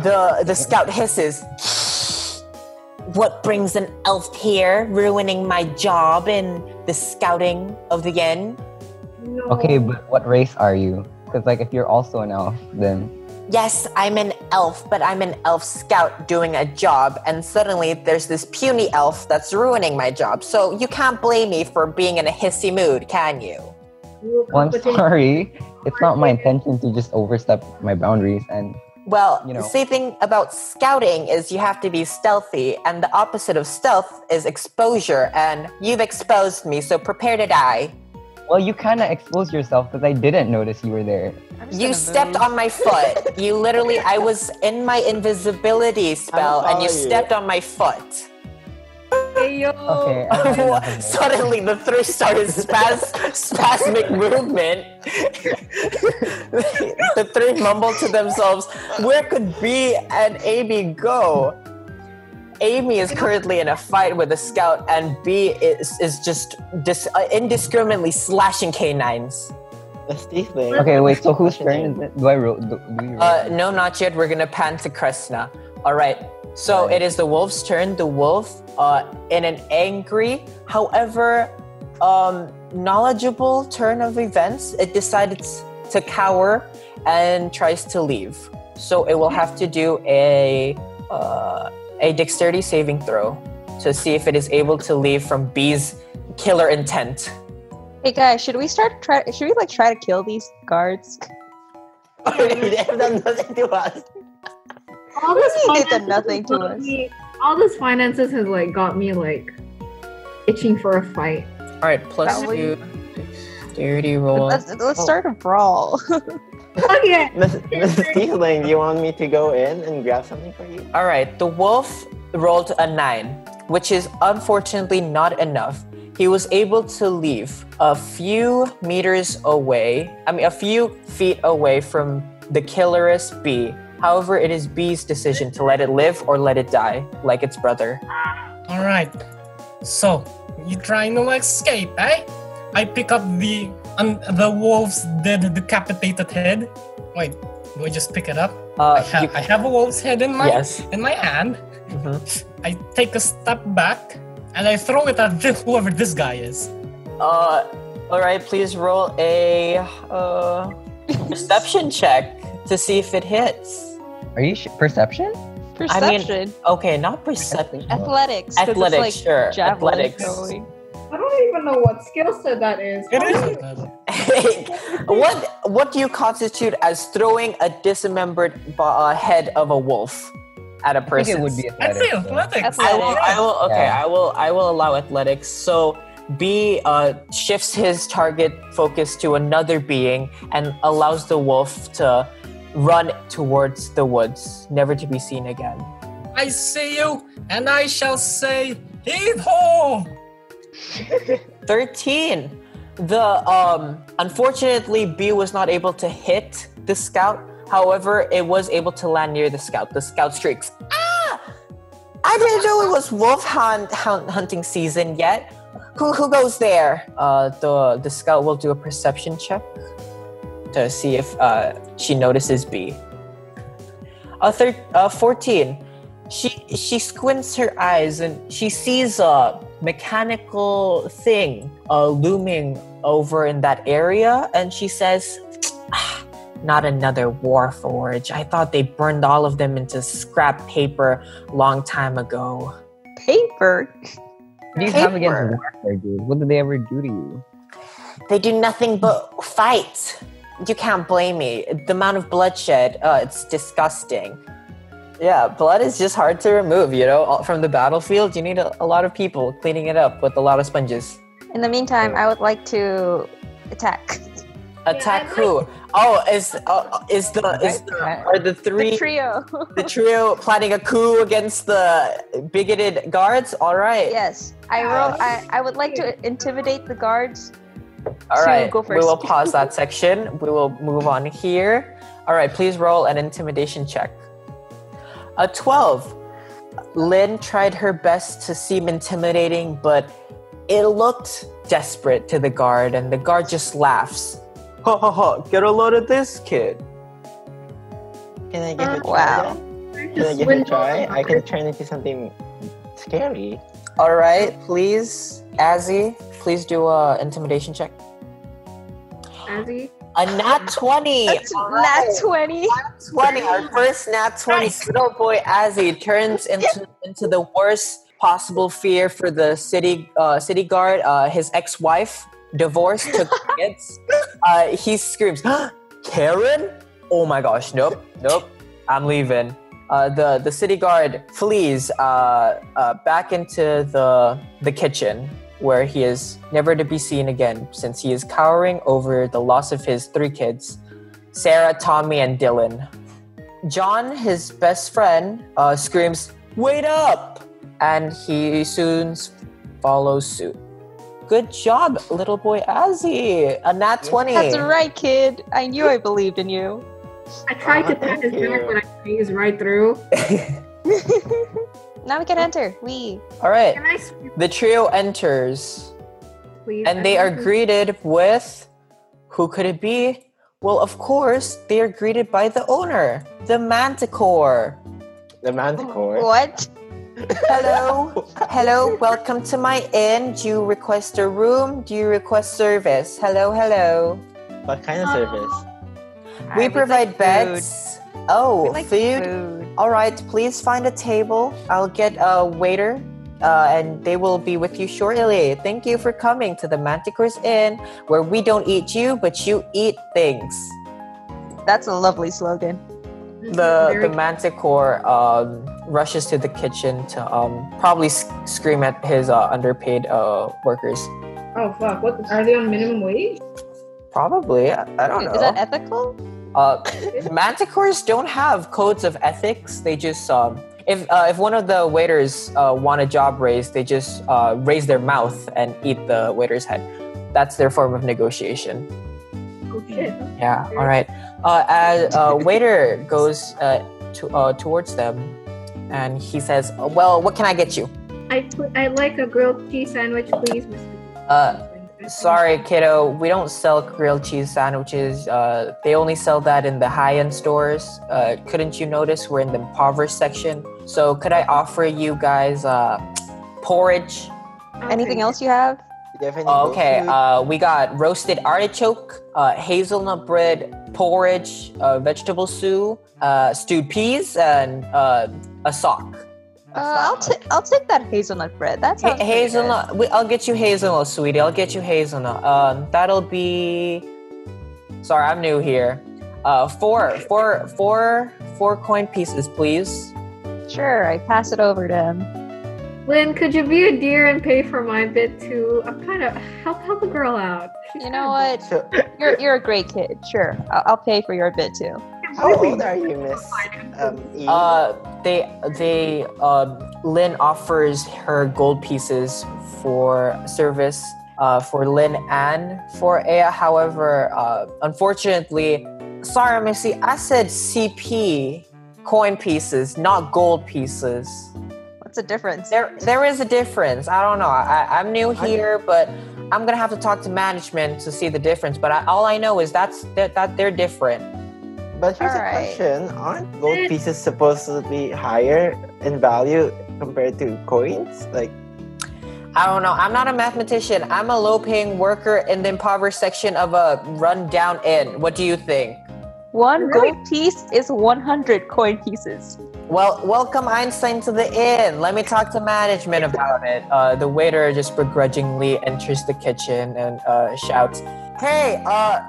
The the scout hisses. What brings an elf here, ruining my job in the scouting of the yen? No. Okay, but what race are you? Because like if you're also an elf, then Yes, I'm an elf, but I'm an elf scout doing a job, and suddenly there's this puny elf that's ruining my job. So you can't blame me for being in a hissy mood, can you? Rule well, I'm sorry. It's not my intention to just overstep my boundaries and Well, You know. the same thing about scouting is you have to be stealthy, and the opposite of stealth is exposure, and you've exposed me, so prepare to die. well, you kind of exposed yourself because I didn't notice you were there. You stepped move. on my foot. You literally, I was in my invisibility spell, and you you. stepped on my foot. Hey, yo. Okay. I. Suddenly, the three started spas- spasmic movement. the three mumbled to themselves, "Where could B and Amy go?" Amy is currently in a fight with a scout, and B is is just dis- uh, indiscriminately slashing canines. That's the thing. Okay, wait. So whose turn is it? Do I roll? Do, do we roll? Uh, no, not yet. We're gonna pan to Kresna. All right. So it is the wolf's turn. The wolf, uh, in an angry, however, um, knowledgeable turn of events, it decides to cower and tries to leave. So it will have to do a uh, a dexterity saving throw to see if it is able to leave from B's killer intent. Hey guys, should we start try? Should we like try to kill these guards? they have done nothing to us. All this They did finances nothing has to us. me- all this finances has like got me like itching for a fight. All right, plus That two. Dexterity roll. Let's let's Oh. start a brawl. Oh, okay. Miss Miss Stealing, do you want me to go in and grab something for you? All right, the wolf rolled a nine, which is unfortunately not enough. He was able to leave a few meters away, I mean, a few feet away from the killerous bee. However, it is B's decision to let it live or let it die, like its brother. All right. So you're trying to escape, eh? I pick up the un- the wolf's dead, decapitated head. Wait, do I just pick it up? Uh, I, ha- you- I have a wolf's head in my yes. in my hand. Mhm. I take a step back and I throw it at this, whoever this guy is. Uh, all right, please roll a uh, perception check to see if it hits. Are you sh- perception? Perception, Okay, not perception. athletics, 'cause it's, Athletics, like sure. javelin Athletics. throwing. I don't even know what skill set that is. It is. what what do you constitute as throwing a dismembered uh, head of a wolf at a I think person? it would be I'd say athletics. athletics. I will. I will. Okay, Yeah. I will. I will allow athletics. So B uh, shifts his target focus to another being and allows the wolf to run towards the woods, never to be seen again. I see you, and I shall say, heave ho! 13 the um unfortunately b was not able to hit the scout. However it was able to land near the scout. The scout shrieks ah! I didn't know it was wolf hunt, hunt hunting season yet. Who who goes there? Uh the the scout will do a perception check to see if uh she notices b a third uh 14 she she squints her eyes and she sees a mechanical thing uh, looming over in that area and she says "Ah, not another war forge i thought they burned all of them into scrap paper long time ago Paper. What do you have against Paper. Warfare, dude? What did they ever do to you? they do nothing but fight you can't blame me. The amount of bloodshed uh, it's disgusting. Yeah blood is just hard to remove you know? From the battlefield you need a, a lot of people cleaning it up with a lot of sponges. In the meantime, I would like to attack. Attack I'd who? Oh is uh, is the is the, are the three the trio. the trio planning a coup against the bigoted guards? All right. Yes, I roll. I, I would like to intimidate the guards. All to right we will pause that section we will move on here all right please roll an intimidation check a 12 lynn tried her best to seem intimidating but it looked desperate to the guard and the guard just laughs ha ha ha get a load of this kid Can I give it a try? Wow. then? Can I give it a try? I can turn into something scary. all right please azzy please do a intimidation check Azzy. a nat 20 That's All nat right. twenty. 20, our first nat 20. Little boy Azzy turns into, into the worst possible fear for the city uh, city guard. Uh, his ex-wife, divorced, took kids. Uh, he screams, Karen? Oh my gosh, nope, nope, I'm leaving. Uh, the, the city guard flees uh, uh, back into the, the kitchen where he is never to be seen again since he is cowering over the loss of his three kids. Sarah, Tommy, and Dylan. John, his best friend, uh, screams, Wait up! And he soon follows suit. Good job, little boy Azzy. A nat 20. That's right, kid. I knew I believed in you. I tried Oh, to pat his back, but I squeezed right through. now we can enter. We. All right. Can I speak, The trio enters, please? and they are greeted with who could it be? Well, of course, they are greeted by the owner, the Manticore. The manticore. What? Hello. Hello, welcome to my inn. Do you request a room? Do you request service? Hello, hello. What kind of service? I We would provide like beds. Oh, Food. We like food? food. All right, please find a table. I'll get a waiter uh, and they will be with you shortly. Thank you for coming to the Manticore's Inn, where we don't eat you, but you eat things. That's a lovely slogan. The Very- the Manticore um, rushes to the kitchen to um, probably s- scream at his uh, underpaid uh, workers. oh fuck! What are they on minimum wage? Probably, I, I don't know. Is that ethical? Uh, manticores don't have codes of ethics. They just um, if uh, if one of the waiters uh, want a job raise, they just uh, raise their mouth and eat the waiter's head. That's their form of negotiation. Shit! Yeah. All right. Uh, as uh, waiter goes uh, to uh, towards them, and he says, "Well, what can I get you?" I I like a grilled cheese sandwich, please, Mr. Uh, Sorry, kiddo. We don't sell grilled cheese sandwiches. Uh, they only sell that in the high-end stores. Uh, couldn't you notice we're in the impoverished section? So could I offer you guys uh, porridge? Anything else you have? You have Oh, okay, uh, we got roasted artichoke, uh, hazelnut bread, porridge, uh, vegetable stew, uh, stewed peas, and uh, a sock. Uh, I'll, ta- I'll take that hazelnut bread. That's Ha- sounds good. hazelnut. we- I'll get you hazelnut, sweetie. I'll get you hazelnut. Um, that'll be. Sorry, I'm new here. Uh, four, four, four, four coin pieces, please. Sure, I pass it over to him. Lynn, could you be a dear and pay for my bit too? I'm kind of help help a girl out. She's You know what? So, You're you're a great kid. Sure, I'll, I'll pay for your bit too. How old are you, Miss um, E? Uh, they, they, um, Lynn offers her gold pieces for service. Uh, for Lynn and for Aya. However, uh, unfortunately, sorry, Missy, I said CP coin pieces, not gold pieces. What's the difference? There, there is a difference. I don't know. I, I'm new here, but I'm gonna have to talk to management to see the difference. But I, all I know is that's that, that they're different. But here's Alright. a question: Aren't gold pieces supposed to be higher in value compared to coins? Like, I don't know. I'm not a mathematician. I'm a low-paying worker in the impoverished section of a run-down inn. What do you think? One Really? gold piece is 100 coin pieces. Well, welcome Einstein to the inn. Let me talk to management about it. Uh, the waiter just begrudgingly enters the kitchen and uh, shouts, "Hey, uh,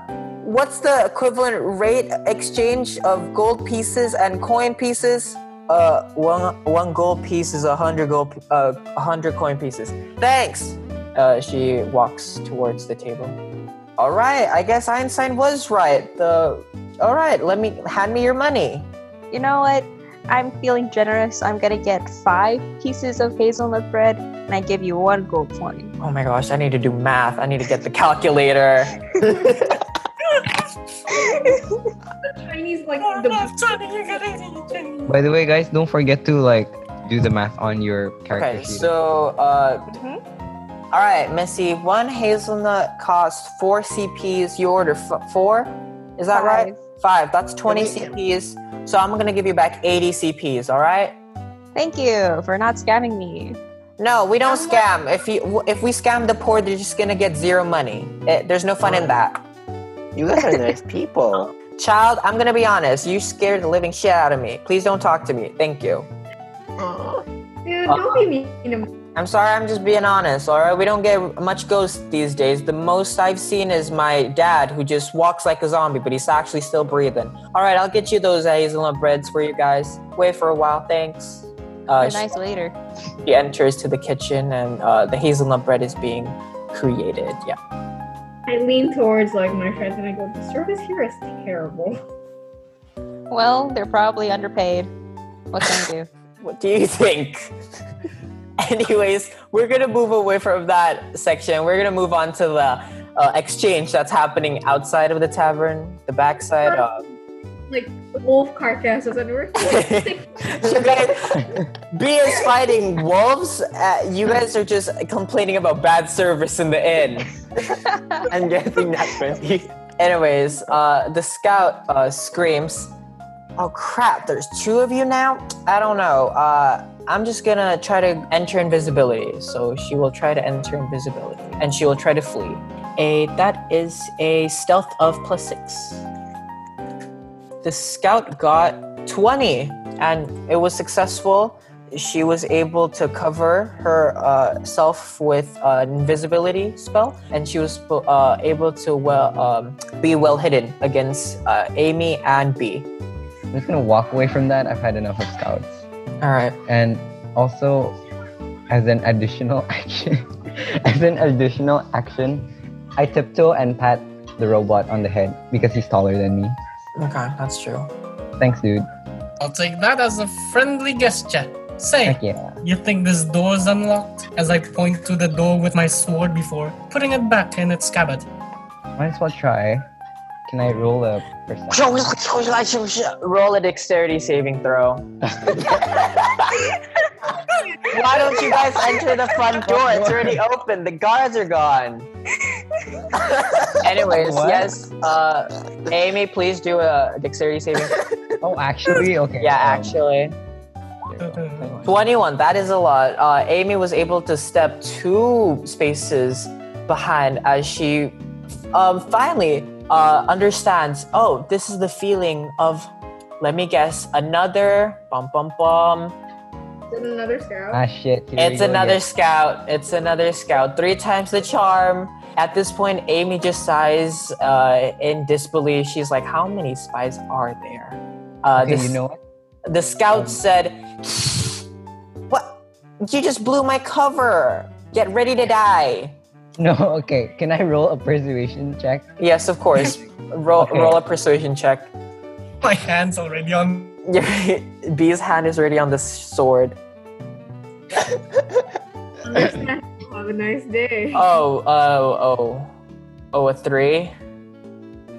what's the equivalent rate exchange of gold pieces and coin pieces?" Uh, one one gold piece is a hundred gold, uh, a hundred coin pieces. Thanks. Uh, she walks towards the table. All right, I guess Einstein was right. The all right, let me hand me your money. You know what? I'm feeling generous. I'm gonna get five pieces of hazelnut bread, and I give you one gold coin. Oh my gosh, I need to do math. I need to get the calculator. Chinese like the no, Johnny, you gotta eat, Johnny. By the way, guys, don't forget to like do the math on your character Okay, sheet. so uh Mhm. all right, Missy, one hazelnut costs four CPs. You order f- four? Is that right? Five. That's 20 CPs. So I'm gonna give you back 80 CPs, all right? Thank you for not scamming me. No, we don't scam. If you if we scam the poor, they're just gonna get zero money. Eh, there's no fun in that. You guys are nice people. Child, I'm gonna be honest. You scared the living shit out of me. Please don't talk to me. Thank you. dude. Don't be mean to me. I'm sorry, I'm just being honest, all right? We don't get much ghosts these days. The most I've seen is my dad, who just walks like a zombie, but he's actually still breathing. All right, I'll get you those hazelnut breads for you guys. Wait for a while, thanks. Uh, You're nice waiter. She enters to the kitchen, and uh, the hazelnut bread is being created. Yeah. I lean towards like my friends and I go, the service here is terrible. Well, they're probably underpaid. What can I do? What do you think? Anyways, we're gonna move away from that section. We're gonna move on to the uh, exchange that's happening outside of the tavern, the backside. Uh, Like wolf carcasses and we're you guys, B is fighting wolves. Uh, you guys are just complaining about bad service in the inn. I'm getting that 20. Anyways, uh, the scout uh, screams, "Oh crap! There's two of you now. I don't know. Uh, I'm just gonna try to enter invisibility." So she will try to enter invisibility, and she will try to flee. A that is a stealth of plus six. The scout got 20, and it was successful. she was able to cover her uh, self with an invisibility spell, and she was uh, able to well um, be well hidden against uh, Amy and B. I'm just gonna walk away from that. I've had enough of scouts. All right. And also, as an additional action, as an additional action, I tiptoe and pat the robot on the head because he's taller than me. Okay, that's true. Thanks, dude. I'll take that as a friendly gesture. Say, Heck yeah. you think this door's unlocked? As I point to the door with my sword before putting it back in its scabbard. Might as well try. Can I roll a perception? Roll a dexterity saving throw. Why don't you guys enter the front door? It's already open. The guards are gone. Anyways, What? yes. Uh, Amy, please do a dexterity saving. Oh, actually, okay. yeah, um, actually. 21, that is a lot. Uh, Amy was able to step two spaces behind as she um, finally uh, understands oh, this is the feeling of, let me guess, another bum bum bum. Is it another scout? Ah, shit. It's another again. scout. It's another scout. Three times the charm. At this point, Amy just sighs uh, in disbelief. She's like, How many spies are there? Uh, Okay, the, you know what? the scout Um, said, What? You just blew my cover. Get ready to die. No, okay. Can I roll a persuasion check? Yes, of course. roll, Okay. roll a persuasion check. My hand's already on. Yeah. B's hand is already on the sword. Understand. Have a nice day. Oh, oh, oh. Oh, a three?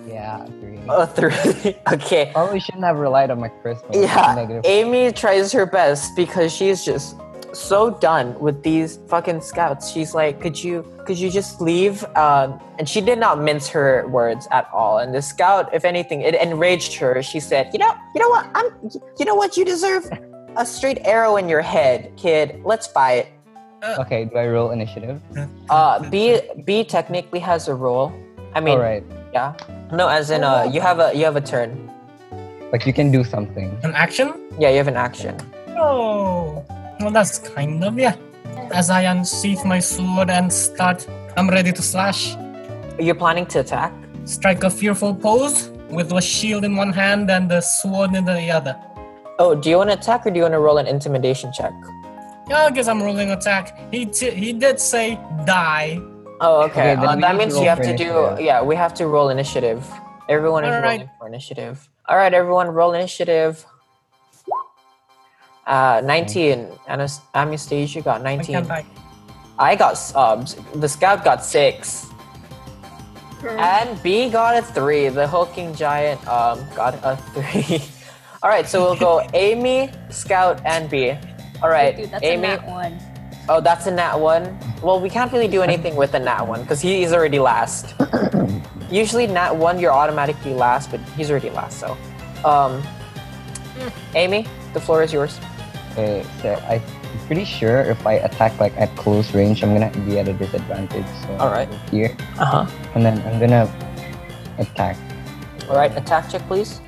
Yeah, three. A three. okay. Probably shouldn't have relied on my charisma. Yeah, Amy tries her best because she's just so done with these fucking scouts. She's like, "Could you, could you just leave?" Um, and she did not mince her words at all. And the scout, if anything, it enraged her. She said, "You know, you know what? I'm, you know what? You deserve a straight arrow in your head, kid. Let's buy it." Okay, do I roll initiative? Uh, B, B technically has a role. I mean, All right. yeah. No, as in, uh, you have a, you have a turn. Like you can do something. An action? Yeah, you have an action. Oh, well, that's kind of yeah. As I unsheath my sword and start, I'm ready to slash. Are You're planning to attack. Strike a fearful pose with a shield in one hand and the sword in the other. Oh, do you want to attack or do you want to roll an intimidation check? Yeah, I guess I'm rolling attack. He t- he did say die. Oh, okay. Okay, uh, that means you have for to do. initiative. Yeah, we have to roll initiative. Everyone is All right. rolling for initiative. All right, everyone, roll initiative. Uh, 19. Anas- Anastasia got 19. can't. I got subs. The scout got six. And B got a three. The hulking giant um got a three. All right, so we'll go Amy, Scout, and B. All right, Dude, that's Amy. a nat one. Oh, that's a nat one. Well, we can't really do anything with a nat one because he's already last. Usually, nat one you're automatically last, but he's already last. So, um, Amy, the floor is yours. Okay, so I'm pretty sure if I attack like at close range, I'm gonna be at a disadvantage. So All right. here, Uh huh. and then I'm gonna attack. All right, attack check, please.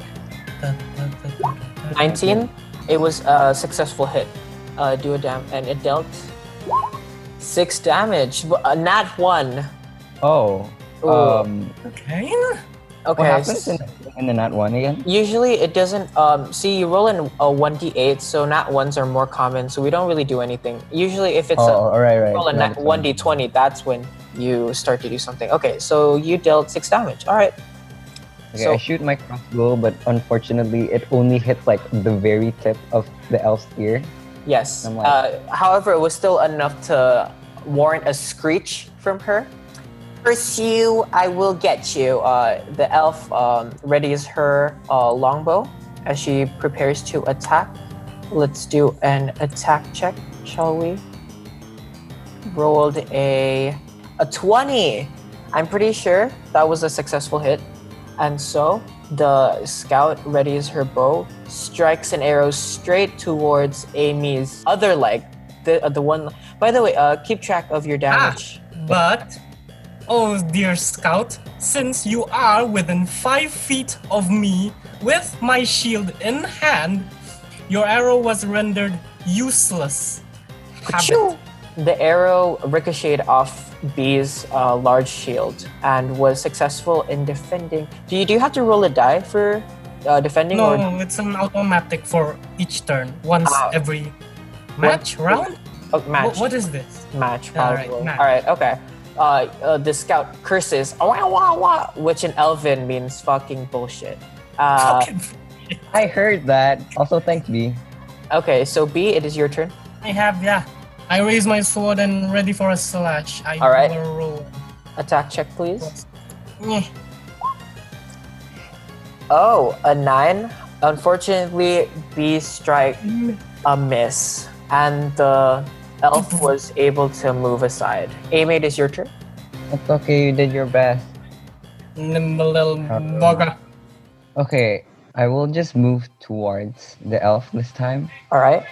19. It was a successful hit. Uh, do a dam, and it dealt six damage. W- A nat one. Oh, Ooh. um, Okay. Okay. what happens s- in, in the nat one again? Usually it doesn't. Um, see, you roll in a one d eight, so nat ones are more common. So we don't really do anything. Usually, if it's oh, a all right, right. roll a Nat nat one d twenty, that's when you start to do something. Okay, so you dealt six damage. All right. Okay, So- I shoot my crossbow, but unfortunately, it only hits like the very tip of the elf's ear. Yes. Like- uh, however, it was still enough to warrant a screech from her. Pursue, I will get you. Uh, the elf um, readies her uh, longbow as she prepares to attack. Let's do an attack check, shall we? Rolled a a twenty. I'm pretty sure that was a successful hit, and so the scout readies her bow, strikes an arrow straight towards Amy's other leg. The uh, the one. By the way, uh, keep track of your damage. Ah, But, oh dear scout, since you are within five feet of me with my shield in hand, your arrow was rendered useless The arrow ricocheted off B's uh, large shield and was successful in defending. Do you do you have to roll a die for uh, defending? No, or it's an automatic for each turn, once Ah. every match round. oh, match? Wh- what is this? match? Alright, Probably. match. All right. Okay. Uh, uh, the scout curses, "Wah, wah, wah," which in Elven means fucking bullshit. Uh, Fucking- I heard that. Also, thanks, B. okay, so B, it is your turn. I have yeah. I raise my sword and ready for a slash. I Alright. roll. Attack check, please. Oh, a nine. Unfortunately, B strike a miss, and the elf was able to move aside. Amy, it is your turn. It's okay, you did your best. Nimble little bugger. Okay, I will just move towards the elf this time. All right.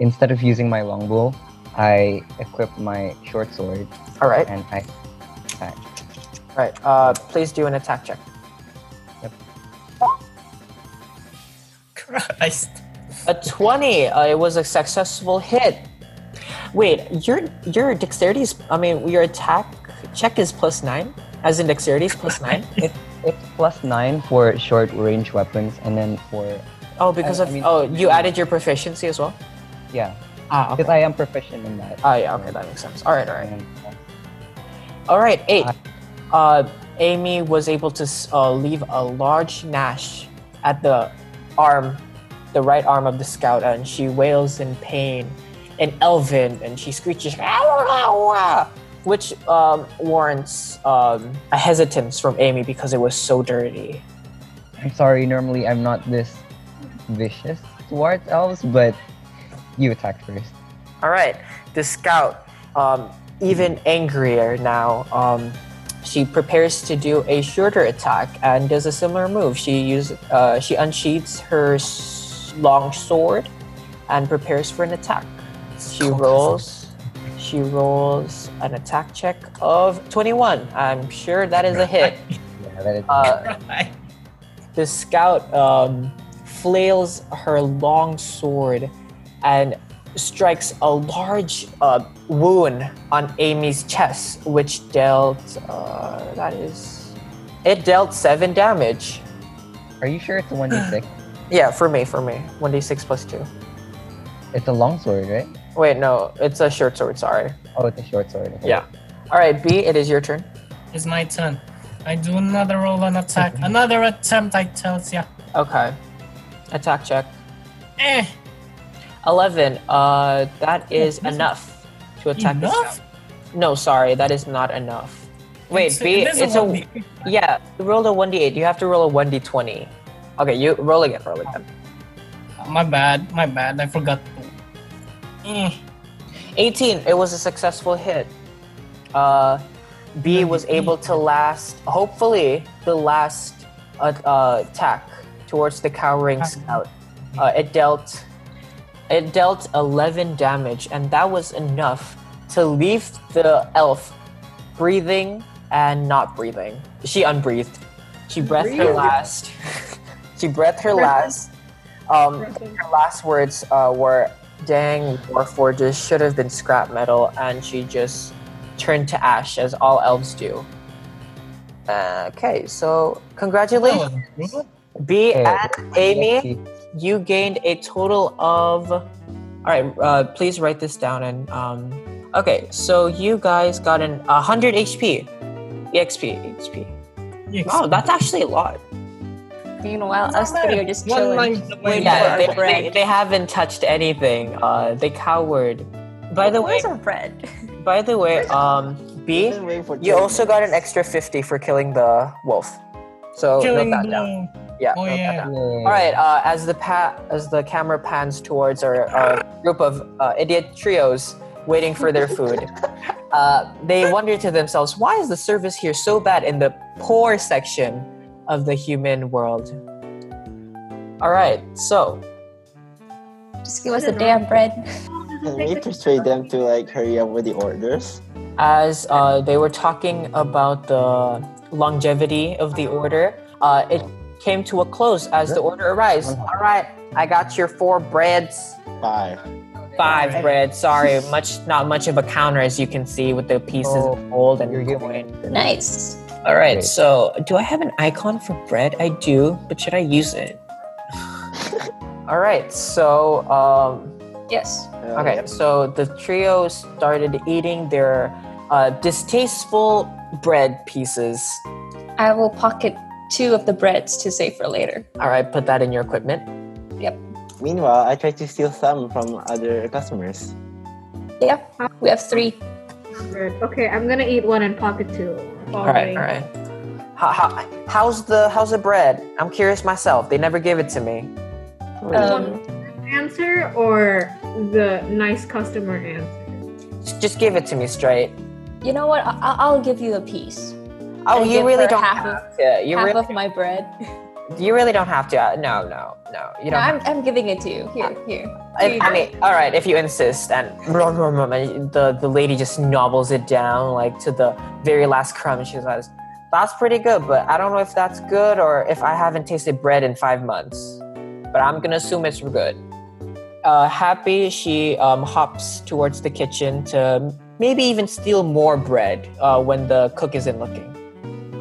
Instead of using my longbow, I equip my short sword All right. and I attack. All right. Uh, please do an attack check. Yep. Christ. A twenty. Uh, it was a successful hit. Wait, your your dexterity is. I mean, your attack check is plus nine, as in dexterity is plus nine. It, it's plus nine for short range weapons, and then for Oh, because I- of I mean- oh, you added your proficiency as well. Yeah, Ah, because I am proficient in that. Ah, yeah. Okay, that makes sense. All right, all right. All right, eight. Uh, Amy was able to uh, leave a large nash at the arm, the right arm of the scout, and she wails in pain in Elven, and she screeches, which um, warrants um, a hesitance from Amy because it was so dirty. I'm sorry. Normally, I'm not this vicious towards elves, but you attacked first. All right, the scout, um, even angrier now, um, she prepares to do a shorter attack and does a similar move. She use, uh, she unsheaths her long sword and prepares for an attack. She rolls. She rolls an attack check of 21. I'm sure that is a hit. Yeah, that is. Uh, Right. the scout um, flails her long sword and strikes a large uh, wound on Amy's chest, which dealt uh, that is it dealt seven damage. are you sure it's a one d six? Yeah, for me, for me, one d six plus two. It's a long sword, right? Wait, no, it's a short sword. Sorry. Oh, it's a short sword. okay. Yeah. All right, B, it is your turn. It's my turn. I do another roll and attack. Another attempt, I tells ya. Okay. Attack check. Eh, 11. Uh, that is enough to attack enough? scout. No, sorry, that is not enough. Wait, It's- B, it it's a a, yeah. You rolled a one d eight. You have to roll a one d twenty. Okay, you roll again. Roll again. My bad, my bad. I forgot. Eh, Eighteen. It was a successful hit. Uh, B was able to last. Hopefully, the last uh, uh, attack towards the cowering scout. Uh, it dealt. It dealt eleven damage, and that was enough to leave the elf breathing and not breathing. She unbreathed. She breathed her last. she breathed her last. Um, her last words uh, were, "Dang, Warforges should have been scrap metal," and she just turned to ash, as all elves do. Uh, okay, so congratulations, oh, B and Amy. You gained a total of. All right, uh, please write this down and. Um, okay, so you guys got an 100 HP, EXP, XP. yes. Wow, that's actually a lot. Meanwhile, us three are just One chilling. line away Yeah, they, bread. they, they haven't touched anything. Uh, they cowered. By the way, Where's our bread? by the way, um, B, Been waiting for you 10 also got an extra 50 for killing the wolf. So Killing note that down. Blow. Yeah. Oh, note yeah. down. All right. Uh, as the pa- as the camera pans towards our, our group of uh, idiot trios waiting for their food, uh, they wonder to themselves, why is the service here so bad in the poor section of the human world? All right. So Just give us a damn bread. Can we persuade them to like hurry up with the orders? as uh, they were talking about the longevity of the order, uh, it came to a close as the order arrives. All right, I got your four breads. Five. Five Alright. bread. Sorry, much not much of a counter as you can see with the pieces Oh, of gold and you're coin. Nice. All right, Great. so do I have an icon for bread? I do, but should I use it? All right, so um, Yes. Uh, okay, yep. so the trio started eating their uh, distasteful bread pieces. I will pocket two of the breads to save for later. All right, put that in your equipment. Yep. Meanwhile, I tried to steal some from other customers. Yeah, we have three. Bread. Okay, I'm gonna eat one and pocket two. All right, all right. How, how, how's the how's the bread? I'm curious myself. They never gave it to me. Um, Answer or the nice customer answer? Just, just give it to me straight. you know what? I- I'll give you a piece. Oh, you really don't half have to. You Half really, of my bread. you really don't have to. Uh, No, no, no. You No, don't. I'm, I'm giving it to you. Here, here. I, I mean, all right, if you insist. And the the lady just nobbles it down like to the very last crumb. And she says, "That's pretty good, but I don't know if that's good or if I haven't tasted bread in five months. But I'm gonna assume it's good." Uh, happy, she um, hops towards the kitchen to maybe even steal more bread uh, when the cook isn't looking.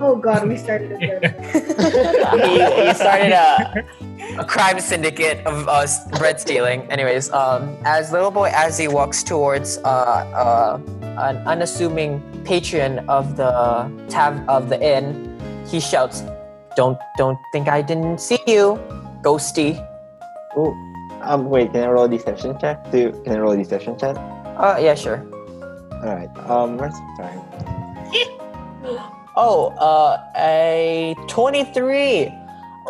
Oh god, we started again. he, he started a, a crime syndicate of uh, bread stealing. Anyways, um, as little boy as he walks towards uh, uh, an unassuming patron of the tab of the inn, he shouts, "Don't don't think I didn't see you, ghosty." Ooh. Um, wait, can I roll a deception check? To, can I roll a deception check? Uh, yeah, sure. Alright, um, where's sorry. Oh, uh, a 23.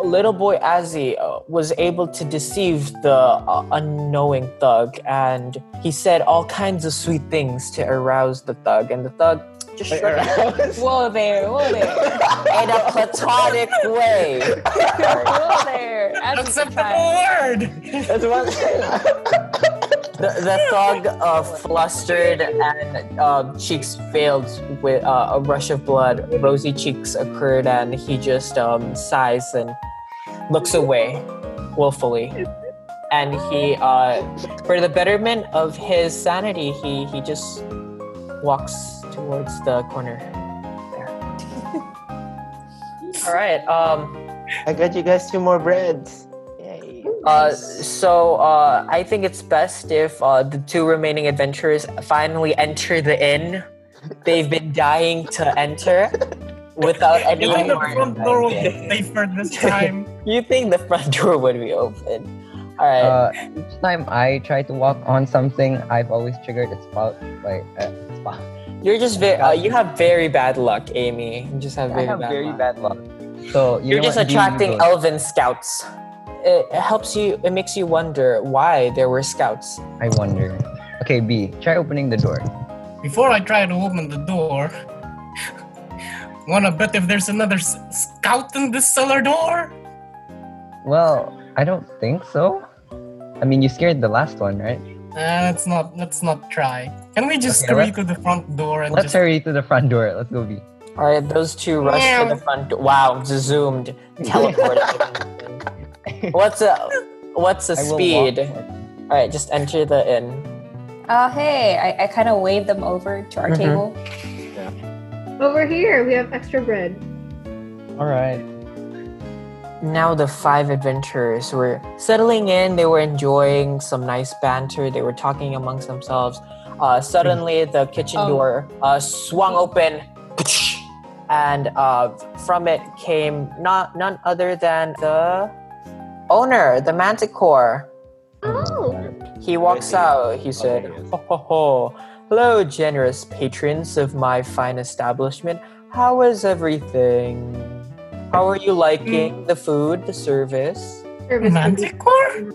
Little boy Azzy uh, was able to deceive the uh, unknowing thug, and he said all kinds of sweet things to arouse the thug, and the thug just shrugged his Whoa there, whoa there. in a platonic way. whoa there. As Acceptable word. That's one The, the thug, uh, flustered and uh, cheeks veiled with uh, a rush of blood, rosy cheeks occurred, and he just um, sighs and looks away willfully. And he, uh, for the betterment of his sanity, he, he just walks towards the corner there. All right. Um, I got you guys two more breads. Yay. Uh, so uh, I think it's best if uh, the two remaining adventurers finally enter the inn. They've been dying to enter without any You think the front door will be safer this time? You think the front door would be open? All right. Uh, each time I try to walk on something, I've always triggered its spout. Like, uh, spout. You're just very. Uh, you have very bad luck, Amy. You just have I very have bad very luck. bad luck. So you You're just what? Do you attracting go. elven scouts. It, it helps you. It makes you wonder why there were scouts. I wonder. Okay, B, try opening the door. Before I try to open the door, wanna bet if there's another s- scout in this cellar door? Well, I don't think so. I mean, you scared the last one, right? Uh, let's not. Let's not try. Can we just Okay, hurry to the front door and Let's just? hurry to the front door. Let's go, B. All right, those two rush to the front. Wow, zoomed, teleported. What's a what's the speed? All right, just enter the inn. Oh hey, I, I kind of wave them over to our Mhm. table. Over here, we have extra bread. All right. Now the five adventurers were settling in. They were enjoying some nice banter. They were talking amongst themselves. Uh, suddenly, the kitchen Oh. door uh, swung open, and uh, from it came not none other than the owner, the Manticore. Oh, He walks out. He said, Okay, ho, ho, ho. Hello, generous patrons of my fine establishment. How is everything? How are you liking the food, the service? service Manticore?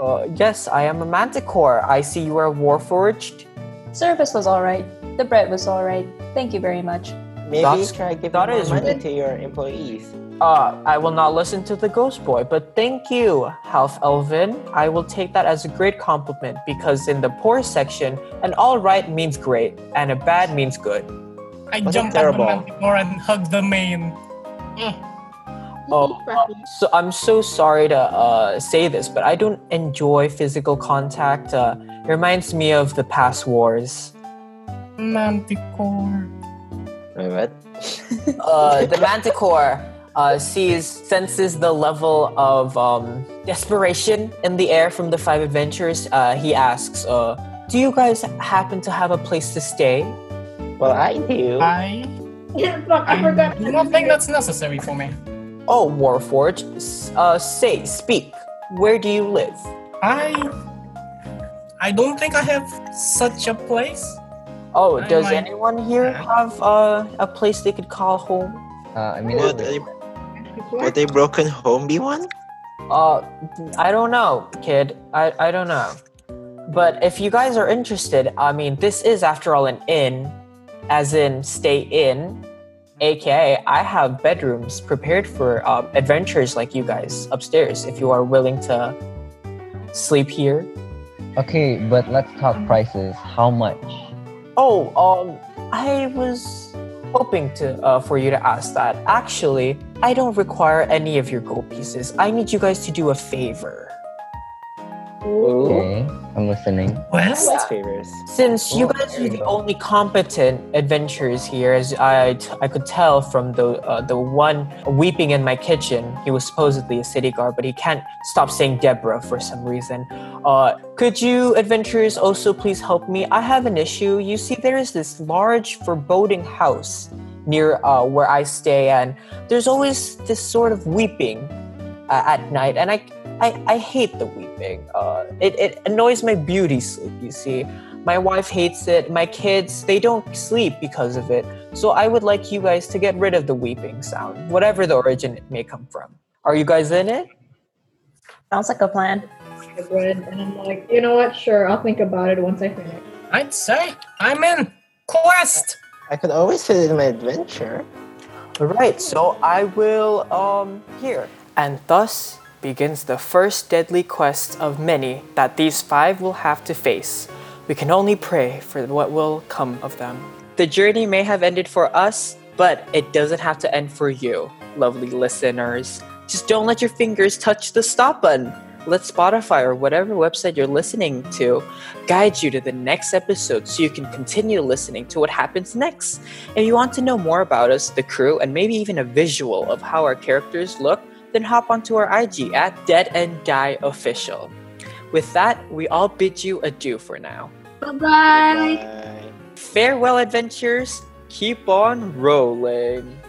Uh, yes, I am a manticore. I see you are warforged. Service was all right. The bread was all right. Thank you very much. Maybe That's- try giving that more is money to your employees. Uh, I will not listen to the ghost boy, but thank you, Half Elvin. I will take that as a great compliment because in the poor section, an all right means great and a bad means good. I Wasn't jumped at the terrible. manticore and hugged the main. Oh, so I'm so sorry to uh, say this, but I don't enjoy physical contact. Uh, it reminds me of the past wars. Manticore. Wait, what? Uh, the Manticore uh, sees, senses the level of um, desperation in the air from the five adventurers. Uh, he asks, uh, "Do you guys happen to have a place to stay?" Well, I do. I Yeah, fuck, I, I forgot. do not think that's necessary for me. Oh, Warforge, uh, say, speak. Where do you live? I I don't think I have such a place. Oh, I does might- anyone here have uh, a place they could call home? Uh, I mean, Would a, would a broken home be one? Uh, I don't know, kid. I, I don't know. But if you guys are interested, I mean, this is after all an inn, as in stay in, aka I have bedrooms prepared for um, adventurers like you guys upstairs. If you are willing to sleep here. okay, but let's talk prices. How much? Oh, um, I was hoping to uh, for you to ask that. Actually, I don't require any of your gold pieces. I need you guys to do a favor. Okay, I'm listening. Quest? Like favors. Since you Oh, guys are the only competent adventurers here, as I, I could tell from the uh, the one weeping in my kitchen, he was supposedly a city guard, but he can't stop saying Deborah for some reason. Uh, could you adventurers also please help me? I have an issue. You see, there is this large foreboding house near uh, where I stay, and there's always this sort of weeping uh, at night, and I, I, I hate the weeping. Uh, it, it annoys my beauty sleep. You see, my wife hates it. My kids, they don't sleep because of it. So I would like you guys to get rid of the weeping sound, whatever the origin it may come from. Are you guys in it? Sounds like a plan. Bread, and I'm like, you know what? Sure, I'll think about it once I finish. I'd say I'm in. Quest! I could always fit it in my adventure. All right, so I will um here. And thus begins the first deadly quest of many that these five will have to face. We can only pray for what will come of them. The journey may have ended for us, but it doesn't have to end for you, lovely listeners. Just don't let your fingers touch the stop button. Let Spotify or whatever website you're listening to guide you to the next episode so you can continue listening to what happens next. If you want to know more about us, the crew, and maybe even a visual of how our characters look, then hop onto our IG at Dead and Die Official. With that, we all bid you adieu for now. Bye bye. Bye. Farewell, adventures. Keep on rolling.